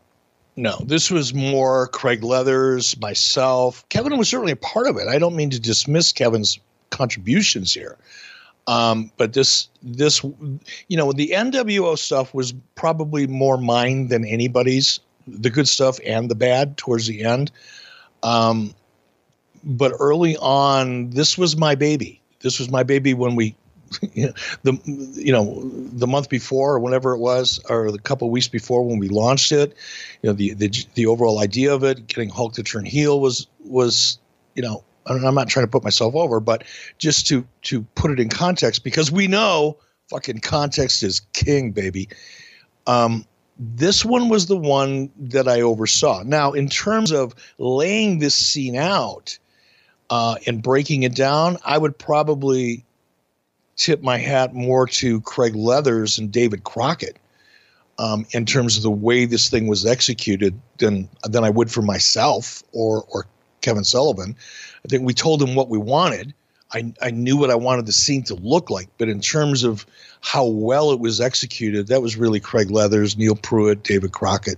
no. This was more Craig Leathers, myself. Kevin was certainly a part of it. I don't mean to dismiss Kevin's contributions here. Um, but this this you know the NWO stuff was probably more mine than anybody's. The good stuff and the bad towards the end. Um, but early on, this was my baby. This was my baby when we, the you know the month before or whenever it was, or the couple weeks before when we launched it. You know the the the overall idea of it, getting Hulk to turn heel was was you know I'm not trying to put myself over, but just to to put it in context, because we know fucking context is king, baby. Um, this one was the one that I oversaw. Now, in terms of laying this scene out uh, and breaking it down, I would probably tip my hat more to Craig Leathers and David Crockett um, in terms of the way this thing was executed than than I would for myself or or Kevin Sullivan. I think we told him what we wanted. I, I knew what I wanted the scene to look like, but in terms of how well it was executed, that was really Craig Leathers, Neil Pruitt, David Crockett.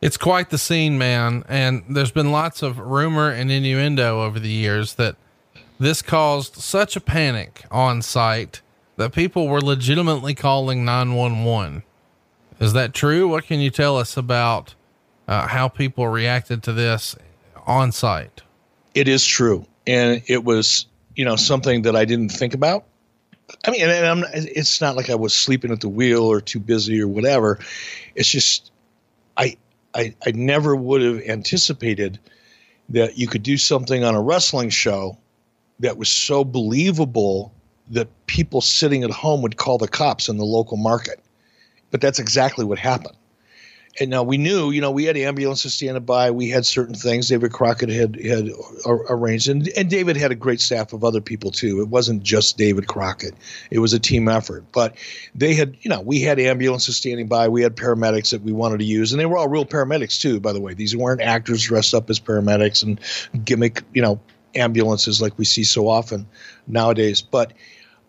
It's quite the scene, man. And there's been lots of rumor and innuendo over the years that this caused such a panic on site that people were legitimately calling 911. Is that true? What can you tell us about uh, how people reacted to this on site? It is true. And it was, you know, something that I didn't think about. I mean, and it's not like I was sleeping at the wheel or too busy or whatever. It's just, I, I, I never would have anticipated that you could do something on a wrestling show that was so believable that people sitting at home would call the cops in the local market. But that's exactly what happened and now we knew, you know, we had ambulances standing by. We had certain things David Crockett had had arranged, and, and David had a great staff of other people too. It wasn't just David Crockett; it was a team effort. But they had, you know, we had ambulances standing by. We had paramedics that we wanted to use, and they were all real paramedics too. By the way, these weren't actors dressed up as paramedics and gimmick, you know, ambulances like we see so often nowadays. But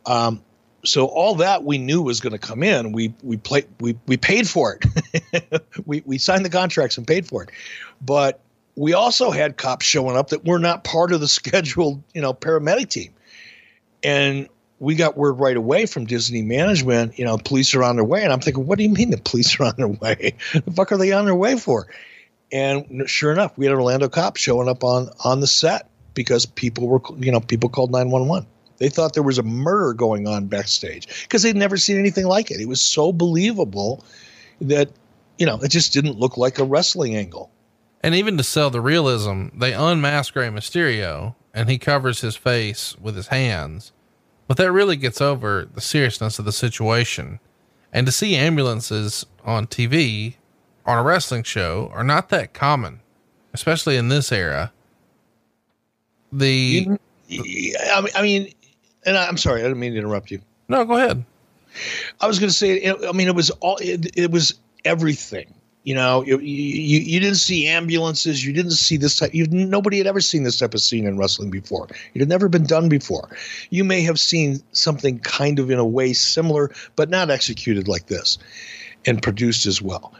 um, so all that we knew was going to come in. We we play we we paid for it. we we signed the contracts and paid for it, but we also had cops showing up that were not part of the scheduled you know paramedic team, and we got word right away from Disney management. You know, police are on their way, and I'm thinking, what do you mean the police are on their way? the fuck are they on their way for? And sure enough, we had Orlando cops showing up on on the set because people were you know people called nine one one. They thought there was a murder going on backstage because they'd never seen anything like it. It was so believable that, you know, it just didn't look like a wrestling angle. And even to sell the realism, they unmask Rey Mysterio and he covers his face with his hands. But that really gets over the seriousness of the situation. And to see ambulances on TV on a wrestling show are not that common, especially in this era. The, I mean, and I, am sorry, I didn't mean to interrupt you. No, go ahead. I was going to say, I mean, it was all, it, it was everything. You know, you, you, you didn't see ambulances. You didn't see this type. You nobody had ever seen this type of scene in wrestling before. It had never been done before. You may have seen something kind of in a way similar, but not executed like this, and produced as well.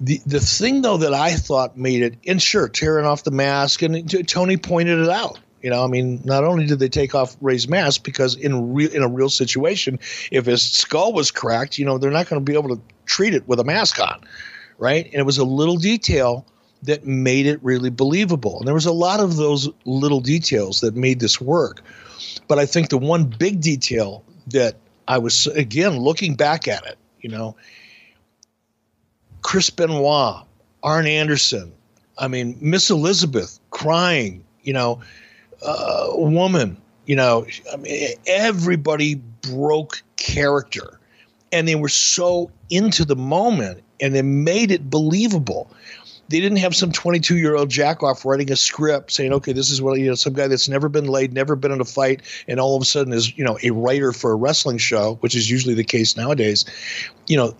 The the thing though that I thought made it, and sure, tearing off the mask, and Tony pointed it out. You know, I mean, not only did they take off Rey's mask because in real in a real situation, if his skull was cracked, you know, they're not going to be able to treat it with a mask on, right? And it was a little detail that made it really believable. And there was a lot of those little details that made this work. But I think the one big detail that I was again looking back at it, you know, Chris Benoit, Arn Anderson, I mean, Miss Elizabeth crying, you know, uh, woman. You know, I mean, everybody broke character, and they were so into the moment, and they made it believable. They didn't have some 22 year old jackoff writing a script saying, okay, this is what, you know, some guy that's never been laid, never been in a fight, and all of a sudden is, you know, a writer for a wrestling show, which is usually the case nowadays. You know,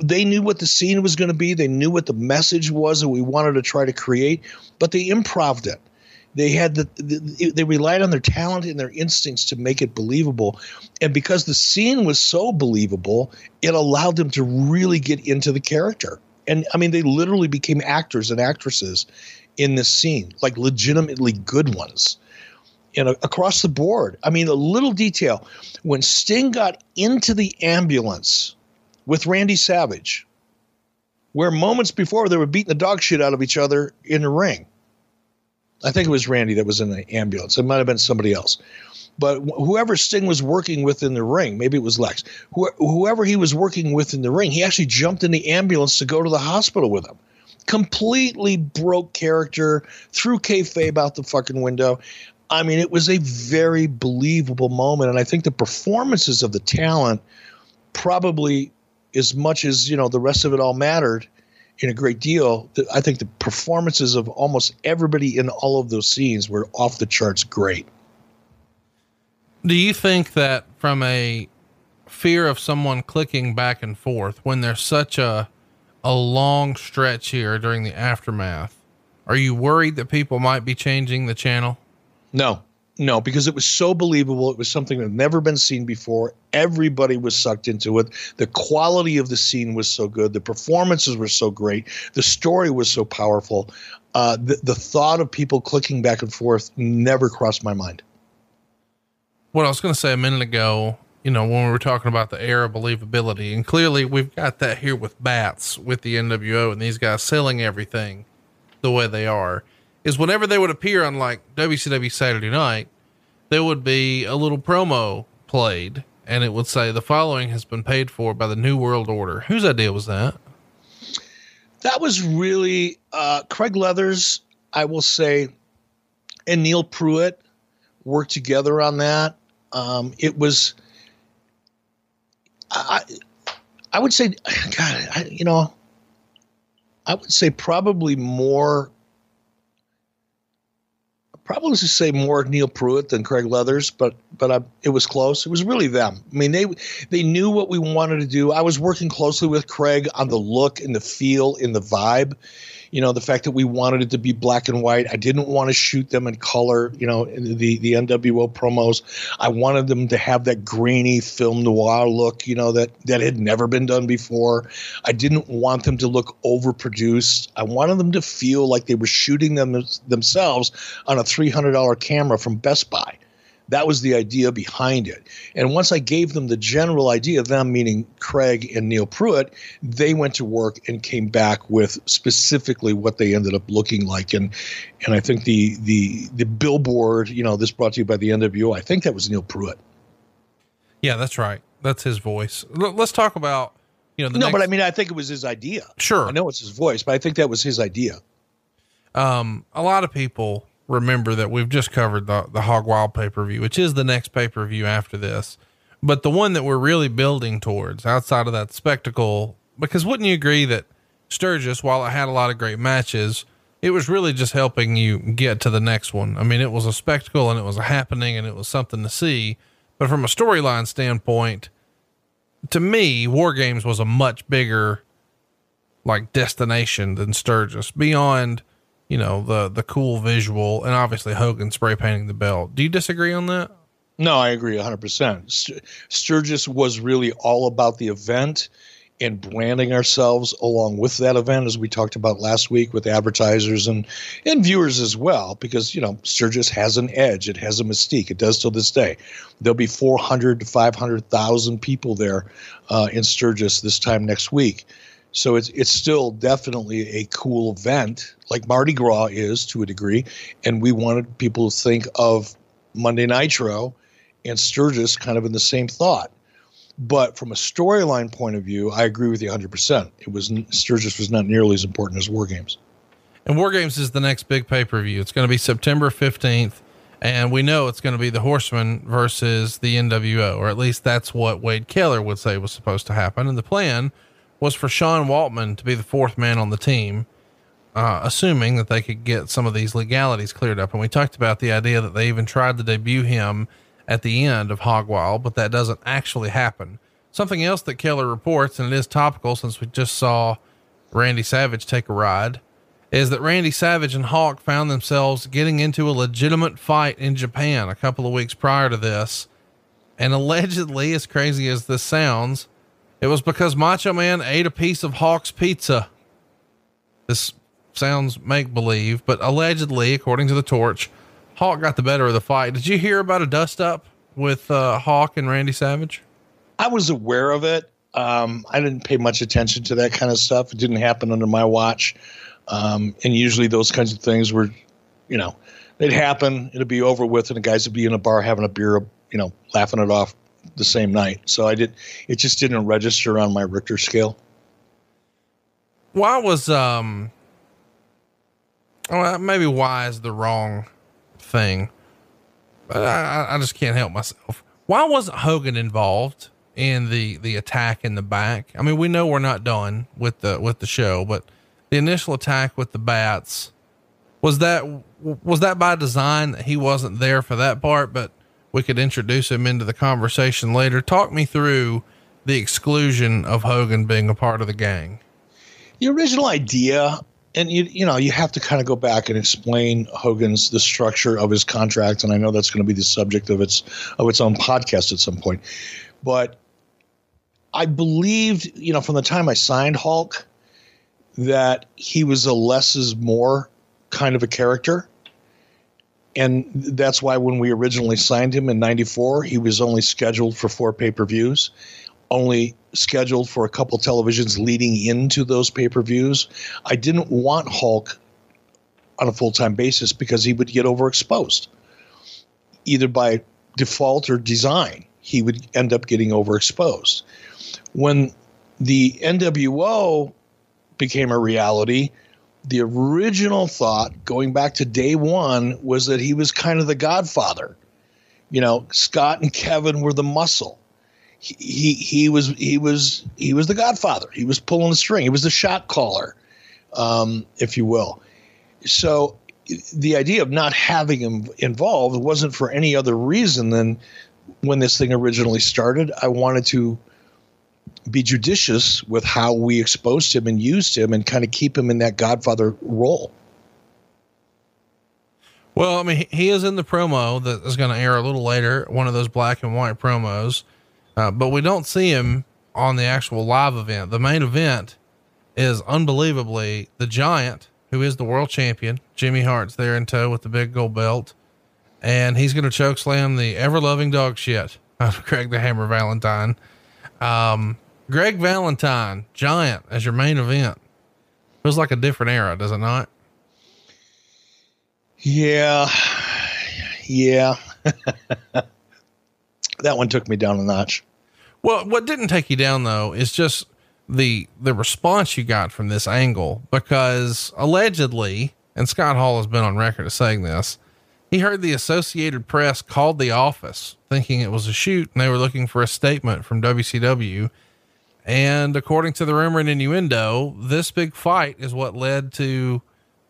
they knew what the scene was going to be, they knew what the message was that we wanted to try to create, but they improved it. They had the, the, they relied on their talent and their instincts to make it believable, and because the scene was so believable, it allowed them to really get into the character. And I mean, they literally became actors and actresses in this scene, like legitimately good ones. And across the board, I mean, a little detail when Sting got into the ambulance with Randy Savage, where moments before they were beating the dog shit out of each other in the ring I think it was Randy that was in the ambulance. It might have been somebody else. But whoever Sting was working with in the ring, maybe it was Lex, whoever he was working with in the ring, he actually jumped in the ambulance to go to the hospital with him. Completely broke character, threw kayfabe out the fucking window. I mean, it was a very believable moment. And I think the performances of the talent probably, as much as, you know, the rest of it all mattered – in a great deal. I think the performances of almost everybody in all of those scenes were off the charts great. Do you think that from a fear of someone clicking back and forth when there's such a a long stretch here during the aftermath, are you worried that people might be changing the channel? No. No, because it was so believable. It was something that had never been seen before. Everybody was sucked into it. The quality of the scene was so good. The performances were so great. The story was so powerful. Uh, the, the thought of people clicking back and forth never crossed my mind. What I was going to say a minute ago, you know, when we were talking about the air of believability, and clearly we've got that here with bats with the NWO and these guys selling everything the way they are is whenever they would appear on like WCW Saturday night, there would be a little promo played and it would say the following has been paid for by the New World Order. Whose idea was that? That was really uh, Craig Leathers, I will say, and Neil Pruitt worked together on that. Um, it was, I, I would say, God, I, you know, I would say probably more probably to say more Neil Pruitt than Craig Leathers, but but I, it was close. It was really them. I mean, they they knew what we wanted to do. I was working closely with Craig on the look and the feel and the vibe, you know, the fact that we wanted it to be black and white. I didn't want to shoot them in color, you know, the the NWO promos. I wanted them to have that grainy film noir look, you know, that that had never been done before. I didn't want them to look overproduced. I wanted them to feel like they were shooting them themselves on a $300 camera from Best Buy. That was the idea behind it. And once I gave them the general idea, them meaning Craig and Neil Pruitt, they went to work and came back with specifically what they ended up looking like. And and I think the the the billboard, you know, this brought to you by the NWO, I think that was Neil Pruitt. Yeah, that's right. That's his voice. L- let's talk about you know. no, next- but I mean, I think it was his idea. Sure, I know it's his voice, but I think that was his idea. Um, a lot of people remember that we've just covered the, the Hog Wild pay per view, which is the next pay per view after this. But the one that we're really building towards outside of that spectacle, because wouldn't you agree that Sturgis, while it had a lot of great matches, it was really just helping you get to the next one. I mean, it was a spectacle and it was a happening and it was something to see. But from a storyline standpoint, to me, War Games was a much bigger like destination than Sturgis beyond you know, the the cool visual and obviously Hogan spray painting the belt. Do you disagree on that? No, I agree 100%. Sturgis was really all about the event and branding ourselves along with that event, as we talked about last week with advertisers and, and viewers as well, because, you know, Sturgis has an edge. It has a mystique. It does till this day. There'll be 400 to 500,000 people there uh, in Sturgis this time next week. So it's it's still definitely a cool event, like Mardi Gras is to a degree, and we wanted people to think of Monday Nitro and Sturgis kind of in the same thought. But from a storyline point of view, I agree with you 100%. It was Sturgis was not nearly as important as War Games. And War Games is the next big pay per view. It's going to be September 15th. And we know it's going to be the Horsemen versus the NWO, or at least that's what Wade Keller would say was supposed to happen. And the plan was for Sean Waltman to be the fourth man on the team, uh, assuming that they could get some of these legalities cleared up. And we talked about the idea that they even tried to debut him at the end of Hog Wild, but that doesn't actually happen. Something else that Keller reports, and it is topical since we just saw Randy Savage take a ride, is that Randy Savage and Hawk found themselves getting into a legitimate fight in Japan a couple of weeks prior to this. And allegedly, as crazy as this sounds, it was because Macho Man ate a piece of Hawk's pizza. This sounds make believe, but allegedly, according to the torch, Hawk got the better of the fight. Did you hear about a dust up with uh, Hawk and Randy Savage? I was aware of it. Um, I didn't pay much attention to that kind of stuff. It didn't happen under my watch. Um, and usually those kinds of things were, you know, they'd happen, it'd be over with, and the guys would be in a bar having a beer, you know, laughing it off the same night. So I did, it just didn't register on my Richter scale. Why was, um, well, maybe why is the wrong thing, but I, I just can't help myself. Why wasn't Hogan involved in the, the attack in the back? I mean, we know we're not done with the, with the show, but the initial attack with the bats, was that was that by design that he wasn't there for that part, but we could introduce him into the conversation later. Talk me through the exclusion of Hogan being a part of the gang. The original idea, and you you know you have to kind of go back and explain Hogan's the structure of his contract, and I know that's going to be the subject of its of its own podcast at some point, but I believed you know from the time I signed Hulk that he was a less is more kind of a character. And that's why when we originally signed him in 94, he was only scheduled for four pay per views, only scheduled for a couple televisions leading into those pay per views. I didn't want Hulk on a full time basis because he would get overexposed, either by default or design. He would end up getting overexposed. When the NWO became a reality, the original thought going back to day one was that he was kind of the godfather. You know scott and kevin were the muscle. He, he he was he was he was the godfather. He was pulling the string. He was the shot caller um, if you will. So the idea of not having him involved wasn't for any other reason than when this thing originally started i wanted to be judicious with how we exposed him and used him and kind of keep him in that godfather role. Well, I mean, he is in the promo that is going to air a little later, one of those black and white promos, uh, but we don't see him on the actual live event. The main event is unbelievably the giant, who is the world champion. Jimmy Hart's there in tow with the big gold belt, and he's going to choke slam the ever loving dog shit out of Greg the Hammer Valentine. Um, Greg Valentine, Giant, as your main event. Feels like a different era, does it not? Yeah. Yeah. that one took me down a notch. Well, what didn't take you down though is just the the response you got from this angle because allegedly, and Scott Hall has been on record as saying this, he heard the Associated Press called the office thinking it was a shoot and they were looking for a statement from WCW and according to the rumor and innuendo, this big fight is what led to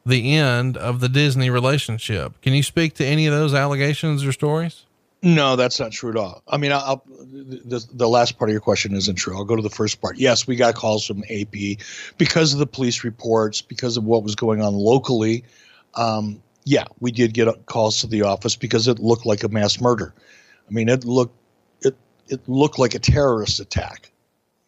the end of the Disney relationship. Can you speak to any of those allegations or stories? No, that's not true at all. I mean, I'll, the, the last part of your question isn't true. I'll go to the first part. Yes, we got calls from AP because of the police reports, because of what was going on locally. Um, yeah, we did get calls to the office because it looked like a mass murder. I mean, it looked it it looked like a terrorist attack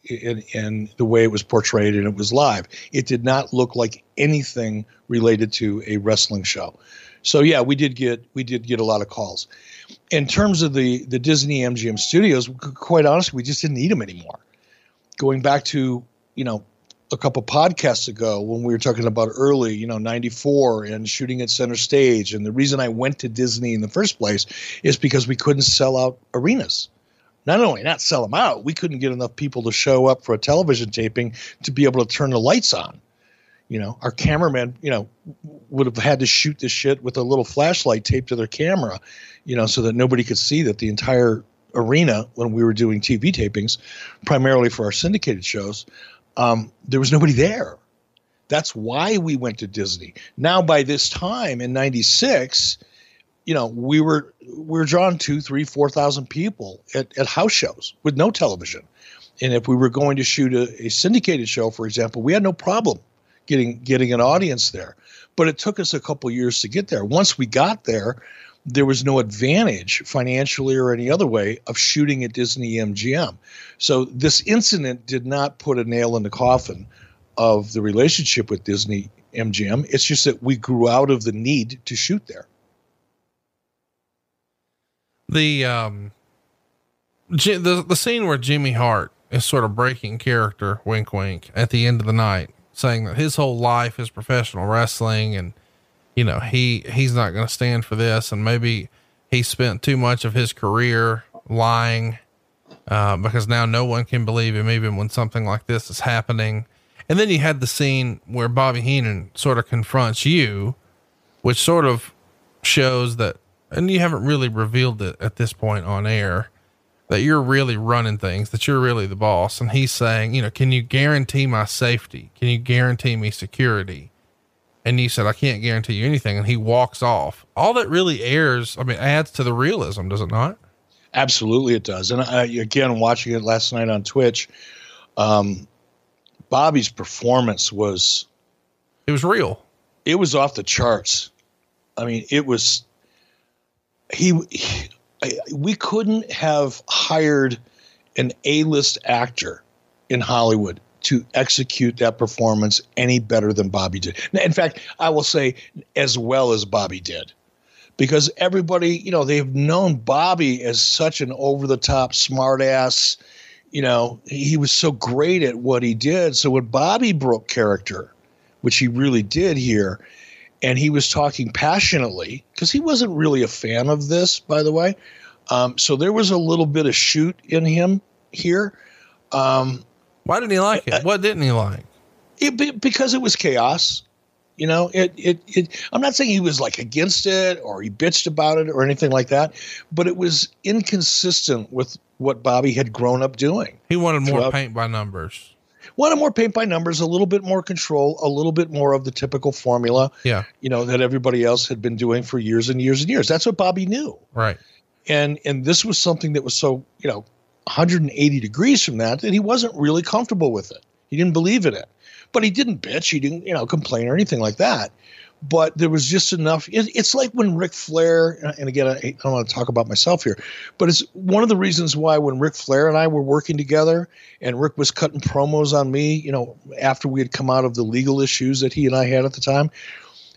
in, in the way it was portrayed and it was live. It did not look like anything related to a wrestling show. So yeah, we did get we did get a lot of calls. In terms of the the Disney MGM studios, quite honestly, we just didn't need them anymore. Going back to you know a couple podcasts ago when we were talking about early, you know, 94 and shooting at center stage. And the reason I went to Disney in the first place is because we couldn't sell out arenas not only not sell them out, we couldn't get enough people to show up for a television taping to be able to turn the lights on. You know, our cameraman, you know, would have had to shoot this shit with a little flashlight taped to their camera, you know, so that nobody could see that the entire arena when we were doing TV tapings, primarily for our syndicated shows, um, there was nobody there. That's why we went to Disney. Now, by this time in '96, you know, we were we were drawing two, three, four thousand people at, at house shows with no television. And if we were going to shoot a, a syndicated show, for example, we had no problem getting getting an audience there. But it took us a couple years to get there. Once we got there, there was no advantage financially or any other way of shooting at Disney MGM. So this incident did not put a nail in the coffin of the relationship with Disney MGM. It's just that we grew out of the need to shoot there the um the the scene where Jimmy Hart is sort of breaking character, wink wink, at the end of the night, saying that his whole life is professional wrestling and you know, he he's not going to stand for this and maybe he spent too much of his career lying uh, because now no one can believe him even when something like this is happening. And then you had the scene where Bobby Heenan sort of confronts you, which sort of shows that and you haven't really revealed it at this point on air, that you're really running things, that you're really the boss. And he's saying, you know, can you guarantee my safety? Can you guarantee me security? And you said, I can't guarantee you anything. And he walks off. All that really airs, I mean, adds to the realism, does it not? Absolutely, it does. And I, again, watching it last night on Twitch, um, Bobby's performance was. It was real. It was off the charts. I mean, it was. He, he we couldn't have hired an A-list actor in Hollywood to execute that performance any better than Bobby did. In fact, I will say as well as Bobby did. Because everybody, you know, they've known Bobby as such an over the top smartass. You know, he was so great at what he did. So when Bobby broke character, which he really did here, and he was talking passionately because he wasn't really a fan of this, by the way. Um, so there was a little bit of shoot in him here. Um, Why didn't he like it? What didn't he like? It, because it was chaos. You know, it, it, it, I'm not saying he was like against it or he bitched about it or anything like that, but it was inconsistent with what Bobby had grown up doing. He wanted more throughout. paint by numbers wanted more paint by numbers, a little bit more control, a little bit more of the typical formula. Yeah. You know, that everybody else had been doing for years and years and years. That's what Bobby knew. Right. And and this was something that was so, you know, 180 degrees from that that he wasn't really comfortable with it. He didn't believe in it. But he didn't bitch, he didn't, you know, complain or anything like that but there was just enough. It, it's like when Ric Flair, and again, I, I don't want to talk about myself here, but it's one of the reasons why when Ric Flair and I were working together, and Ric was cutting promos on me, you know, after we had come out of the legal issues that he and I had at the time,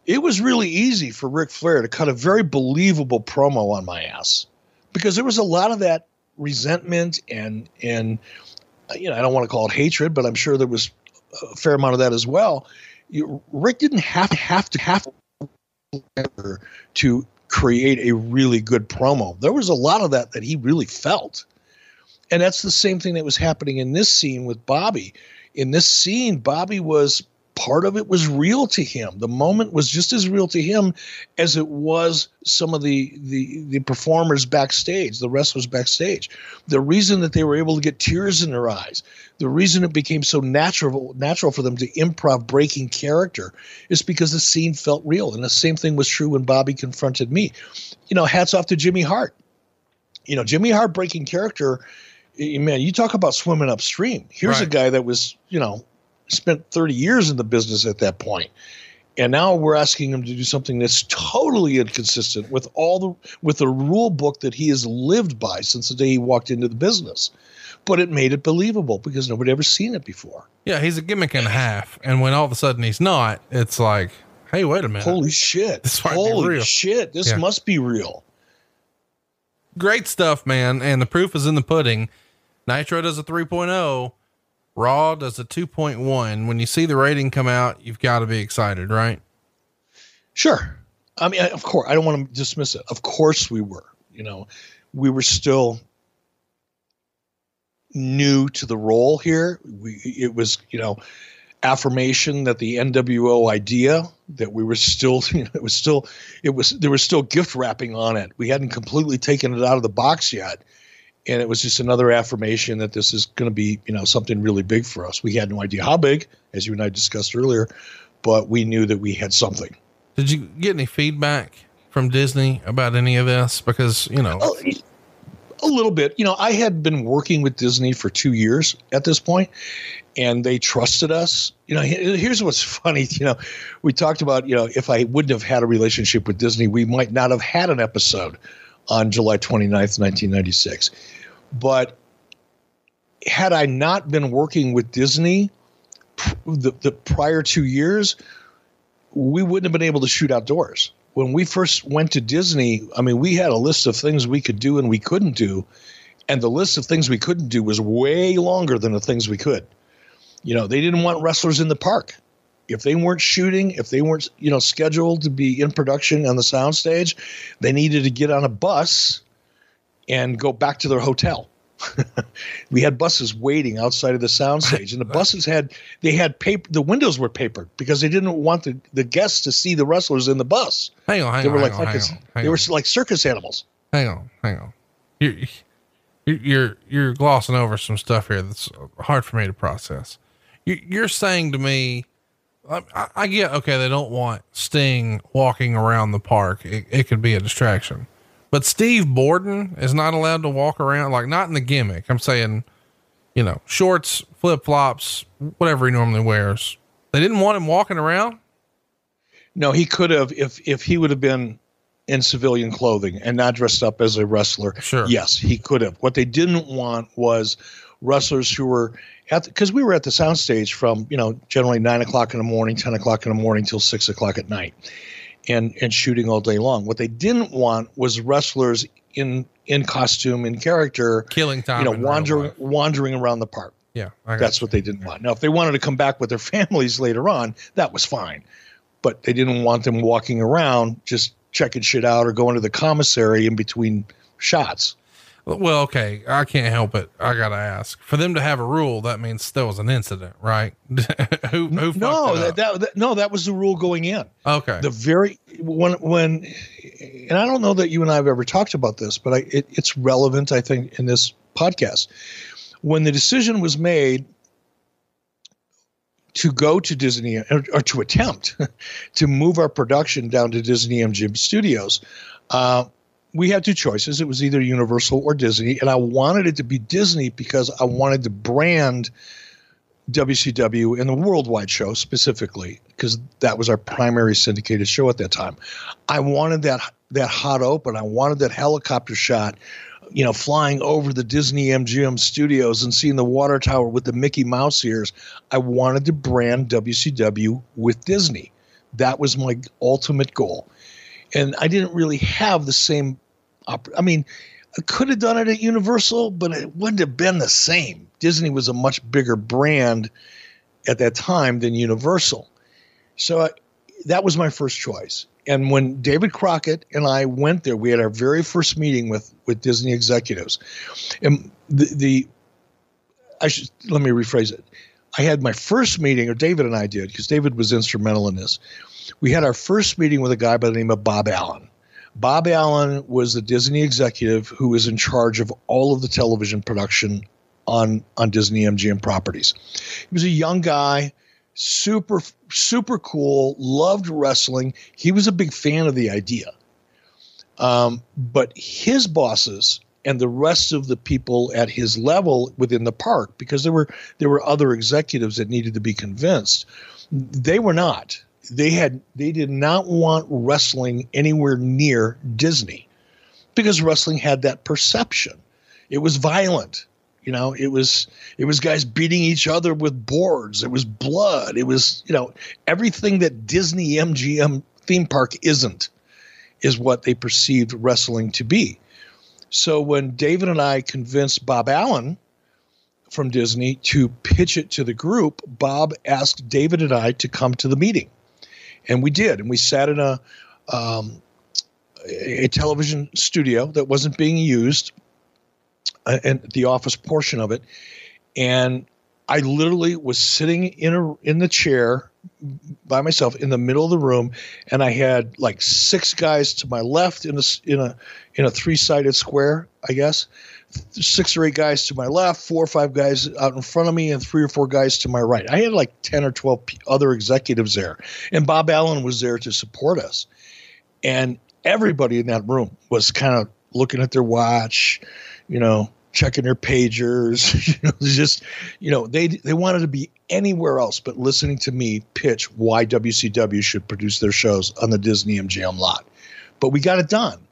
it was really easy for Ric Flair to cut a very believable promo on my ass because there was a lot of that resentment and and you know I don't want to call it hatred, but I'm sure there was a fair amount of that as well you, Ric didn't have to have to have to create a really good promo. There was a lot of that that he really felt. And that's the same thing that was happening in this scene with Bobby. In this scene, Bobby was part of it was real to him. The moment was just as real to him as it was some of the the the performers backstage, the wrestlers backstage. The reason that they were able to get tears in their eyes, the reason it became so natural natural for them to improv breaking character is because the scene felt real. And the same thing was true when Bobby confronted me. You know, hats off to Jimmy Hart. You know, Jimmy Hart breaking character eh, man, you talk about swimming upstream. Here's right. a guy that was, you know, spent 30 years in the business at that point. And now we're asking him to do something that's totally inconsistent with all the with the rule book that he has lived by since the day he walked into the business. But it made it believable because nobody ever seen it before. Yeah he's a gimmick and a half. And when all of a sudden he's not it's like hey wait a minute. Holy shit. This holy shit. This yeah. must be real. Great stuff man. And the proof is in the pudding. Nitro does a 3.0 Raw does a 2.1. When you see the rating come out, you've got to be excited, right? Sure. I mean, of course, I don't want to dismiss it. Of course, we were. You know, we were still new to the role here. We, it was, you know, affirmation that the NWO idea that we were still, you know, it was still, it was, there was still gift wrapping on it. We hadn't completely taken it out of the box yet and it was just another affirmation that this is going to be you know something really big for us. We had no idea how big as you and i discussed earlier but we knew that we had something. Did you get any feedback from disney about any of this? Because you know. Oh, a, a little bit. You know i had been working with disney for two years at this point and they trusted us. You know here's what's funny you know we talked about you know if i wouldn't have had a relationship with disney we might not have had an episode on July 29th, 1996. But had I not been working with Disney the, the prior two years, we wouldn't have been able to shoot outdoors. When we first went to Disney, I mean, we had a list of things we could do and we couldn't do. And the list of things we couldn't do was way longer than the things we could. You know, they didn't want wrestlers in the park if they weren't shooting, if they weren't, you know, scheduled to be in production on the soundstage, they needed to get on a bus and go back to their hotel. we had buses waiting outside of the soundstage, and the buses had they had paper. The windows were papered because they didn't want the, the guests to see the wrestlers in the bus. Hang on, hang they were on, like, hang on, hang they on. were like circus animals. Hang on, hang on. You're you're you're glossing over some stuff here that's hard for me to process. You're saying to me, I, I get okay. They don't want Sting walking around the park. It, it could be a distraction, but Steve Borden is not allowed to walk around like not in the gimmick. I'm saying, you know, shorts, flip flops, whatever he normally wears. They didn't want him walking around. No, he could have if if he would have been in civilian clothing and not dressed up as a wrestler. Sure. Yes, he could have. What they didn't want was wrestlers who were at because we were at the soundstage from you know generally nine o'clock in the morning, ten o'clock in the morning till six o'clock at night, and and shooting all day long. What they didn't want was wrestlers in in costume in character killing time. You know, wandering wandering around the park. Yeah, that's you. what they didn't want. Now, if they wanted to come back with their families later on, that was fine, but they didn't want them walking around just checking shit out or going to the commissary in between shots. Well, okay, I can't help it. I gotta ask. For them to have a rule, that means there was an incident, right? who, who no, that, that, that, no, that was the rule going in. Okay. The very when when, and I don't know that you and I have ever talked about this, but I, it, it's relevant, I think, in this podcast. When the decision was made to go to Disney or, or to attempt to move our production down to Disney MGM Studios, uh, we had two choices. It was either Universal or Disney, and I wanted it to be Disney because I wanted to brand WCW and the worldwide show specifically because that was our primary syndicated show at that time. I wanted that that hot open. I wanted that helicopter shot, you know, flying over the Disney MGM studios and seeing the water tower with the Mickey Mouse ears. I wanted to brand WCW with Disney. That was my ultimate goal and I didn't really have the same. I mean, I could have done it at Universal, but it wouldn't have been the same. Disney was a much bigger brand at that time than Universal, so I, that was my first choice. And when David Crockett and I went there, we had our very first meeting with with Disney executives, and the the I should let me rephrase it. I had my first meeting, or David and I did, because David was instrumental in this we had our first meeting with a guy by the name of Bob Allen. Bob Allen was the Disney executive who was in charge of all of the television production on on Disney MGM properties. He was a young guy, super super cool, loved wrestling. He was a big fan of the idea. Um, but his bosses and the rest of the people at his level within the park, because there were there were other executives that needed to be convinced, they were not they had they did not want wrestling anywhere near Disney because wrestling had that perception. It was violent. You know, it was it was guys beating each other with boards. It was blood. It was, you know, everything that Disney MGM theme park isn't is what they perceived wrestling to be. So when David and I convinced Bob Allen from Disney to pitch it to the group, Bob asked David and I to come to the meeting and we did, and we sat in a um, a television studio that wasn't being used, uh, and the office portion of it, and I literally was sitting in a in the chair by myself in the middle of the room, and I had like six guys to my left in a in a in a three sided square, I guess, six or eight guys to my left, four or five guys out in front of me, and three or four guys to my right. I had like 10 or 12 other executives there. And Bob Allen was there to support us. And everybody in that room was kind of looking at their watch, you know, checking their pagers. you know, just, you know, they, they wanted to be anywhere else but listening to me pitch why WCW should produce their shows on the Disney MGM lot. But we got it done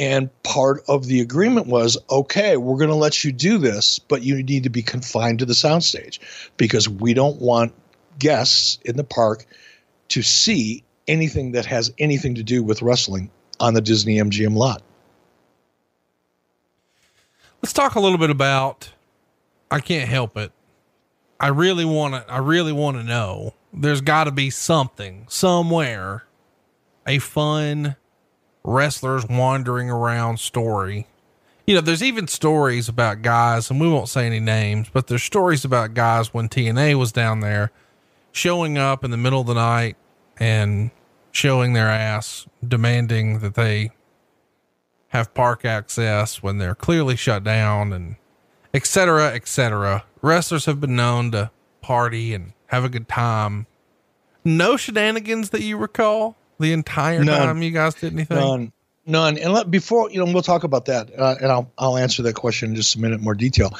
and part of the agreement was okay, we're going to let you do this, but you need to be confined to the soundstage because we don't want guests in the park to see anything that has anything to do with wrestling on the Disney MGM lot. Let's talk a little bit about I can't help it. I really want to I really want to know. There's got to be something somewhere a fun wrestlers wandering around story. You know, there's even stories about guys, and we won't say any names, but there's stories about guys when TNA was down there showing up in the middle of the night and showing their ass, demanding that they have park access when they're clearly shut down and etc. etc. Wrestlers have been known to party and have a good time. No shenanigans that you recall the entire None. time you guys did anything. None, none. And let, before you know, we'll talk about that, uh, and I'll I'll answer that question in just a minute in more detail.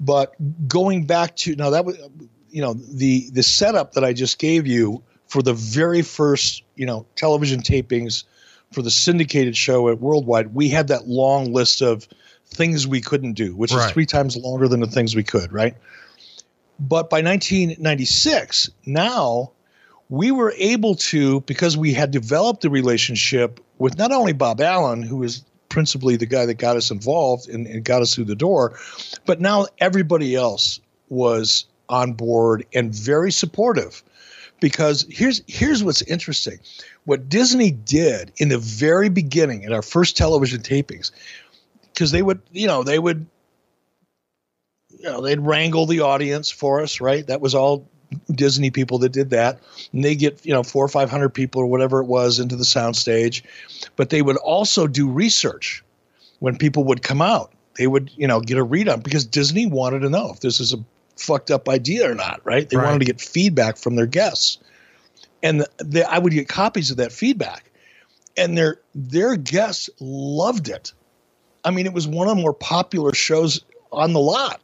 But going back to now, that was you know the the setup that I just gave you for the very first you know television tapings for the syndicated show at Worldwide. We had that long list of things we couldn't do, which Right. is three times longer than the things we could, right? But by 1996, now we were able to, because we had developed a relationship with not only Bob Allen, who was principally the guy that got us involved and, and got us through the door, but now everybody else was on board and very supportive. Because here's here's what's interesting. What Disney did in the very beginning in our first television tapings, because they would, you know, they would you know, they'd wrangle the audience for us, right? That was all Disney people that did that. And they get, you know, four or 500 people or whatever it was into the soundstage. But they would also do research when people would come out. They would, you know, get a read on because Disney wanted to know if this is a fucked up idea or not, right? They Right. wanted to get feedback from their guests. And the, I would get copies of that feedback. And their their guests loved it. I mean, it was one of the more popular shows on the lot.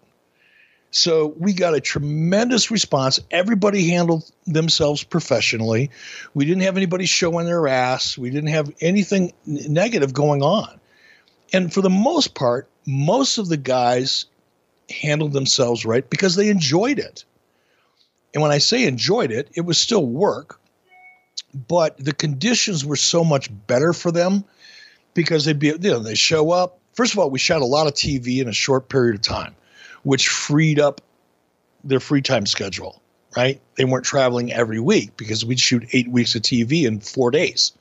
So we got a tremendous response. Everybody handled themselves professionally. We didn't have anybody showing their ass. We didn't have anything negative going on. And for the most part, most of the guys handled themselves right because they enjoyed it. And when I say enjoyed it, it was still work, but the conditions were so much better for them because they'd be, you know, they show up. First of all, we shot a lot of TV in a short period of time, which freed up their free time schedule, right? They weren't traveling every week because we'd shoot eight weeks of TV in four days.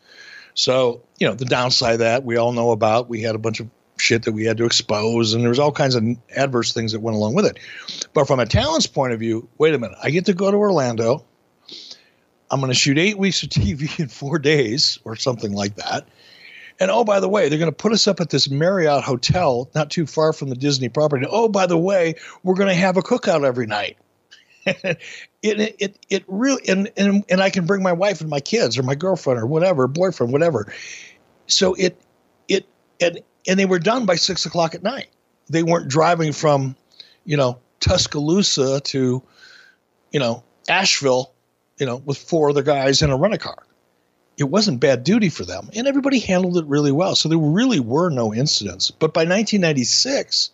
So, you know, the downside that we all know about. We had a bunch of shit that we had to expose, and there was all kinds of adverse things that went along with it. But from a talent's point of view, wait a minute, I get to go to Orlando. I'm going to shoot eight weeks of TV in four days or something like that. And oh, by the way, they're going to put us up at this Marriott hotel not too far from the Disney property. Oh, by the way, we're going to have a cookout every night. it, it, it really, and, and, and I can bring my wife and my kids or my girlfriend or whatever, boyfriend, whatever. So it, it, and, and they were done by six o'clock at night. They weren't driving from, you know, Tuscaloosa to, you know, Asheville, you know, with four other guys in a rent a car it wasn't bad duty for them, and everybody handled it really well. So there really were no incidents. But by 1996,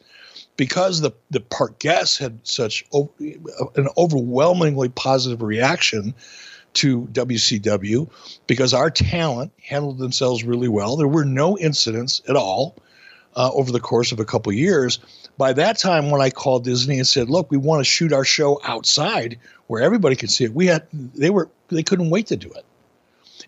because the the park guests had such o- an overwhelmingly positive reaction to WCW, because our talent handled themselves really well, there were no incidents at all uh, over the course of a couple years. By that time, when I called Disney and said, "Look, we want to shoot our show outside where everybody can see it," we had they were they couldn't wait to do it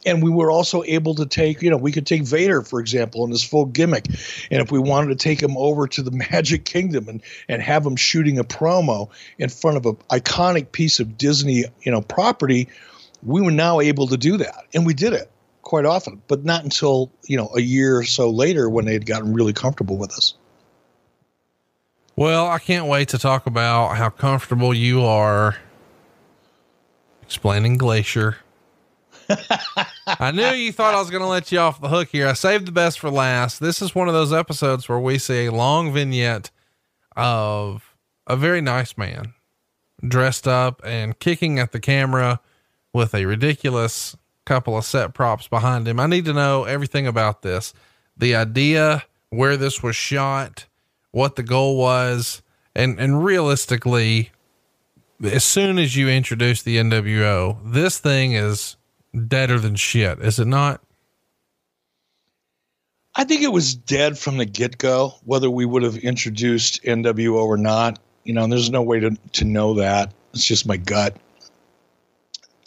and we were also able to take you know we could take vader for example in his full gimmick. And if we wanted to take him over to the magic kingdom and and have him shooting a promo in front of an iconic piece of disney you know property we were now able to do that. And we did it quite often but not until you know a year or so later when they had gotten really comfortable with us. Well, I can't wait to talk about how comfortable you are explaining Glacier. I knew you thought I was going to let you off the hook here. I saved the best for last. This is one of those episodes where we see a long vignette of a very nice man dressed up and kicking at the camera with a ridiculous couple of set props behind him. I need to know everything about this the idea, where this was shot, what the goal was, and, and realistically, as soon as you introduce the NWO, this thing is deader than shit, is it not? I think it was dead from the get go, whether we would have introduced NWO or not. You know, and there's no way to, to know that. It's just my gut.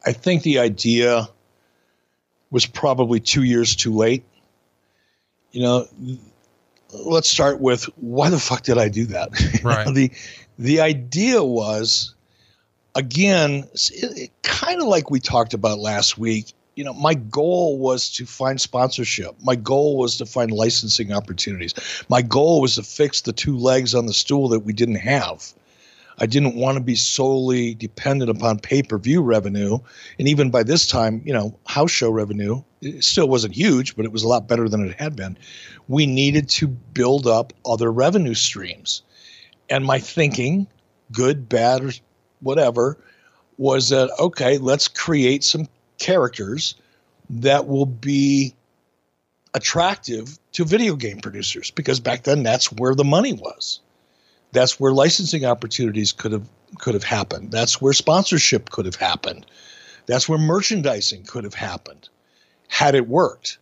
I think the idea was probably two years too late. You know, let's start with why the fuck did I do that? Right. the the idea was again kind of like we talked about last week you know, my goal was to find sponsorship. My goal was to find licensing opportunities. My goal was to fix the two legs on the stool that we didn't have. I didn't want to be solely dependent upon pay per view revenue. And even by this time, you know, house show revenue still wasn't huge, but it was a lot better than it had been. We needed to build up other revenue streams. And my thinking, good, bad, or whatever, was that, okay, let's create some characters that will be attractive to video game producers because back then that's where the money was. That's where licensing opportunities could have could have happened. That's where sponsorship could have happened. That's where merchandising could have happened had it worked.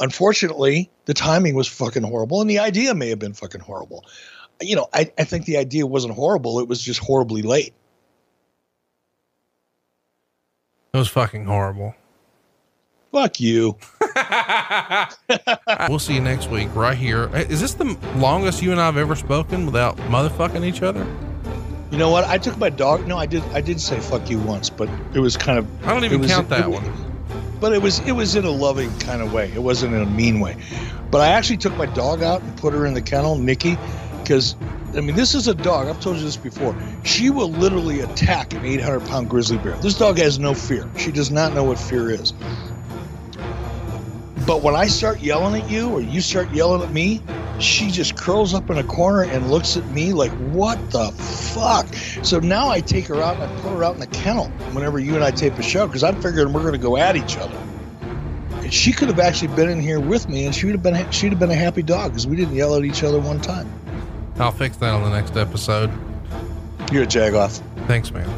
Unfortunately, the timing was fucking horrible and the idea may have been fucking horrible. You know, I, I think the idea wasn't horrible, it was just horribly late. It was fucking horrible. Fuck you. we'll see you next week right here. Is this the longest you and I have ever spoken without motherfucking each other? You know what? I took my dog. No, I did. I did say "fuck you" once, but it was kind of. I don't even was, count that it, one. But it was it was in a loving kind of way. It wasn't in a mean way. But I actually took my dog out and put her in the kennel, Nikki, because I mean this is a dog. I've told you this before. She will literally attack an 800 pound grizzly bear. This dog has no fear. She does not know what fear is. But when I start yelling at you or you start yelling at me, she just curls up in a corner and looks at me like, what the fuck? So now I take her out and I put her out in the kennel whenever you and I tape a show because I'm figuring we're going to go at each other. And she could have actually been in here with me and she would have been, she'd have been a happy dog because we didn't yell at each other one time. I'll fix that on the next episode. You're a jagoff. Thanks, man.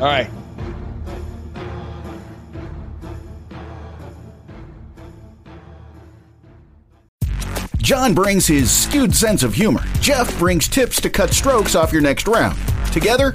All right. John brings his skewed sense of humor. Jeff brings tips to cut strokes off your next round. Together,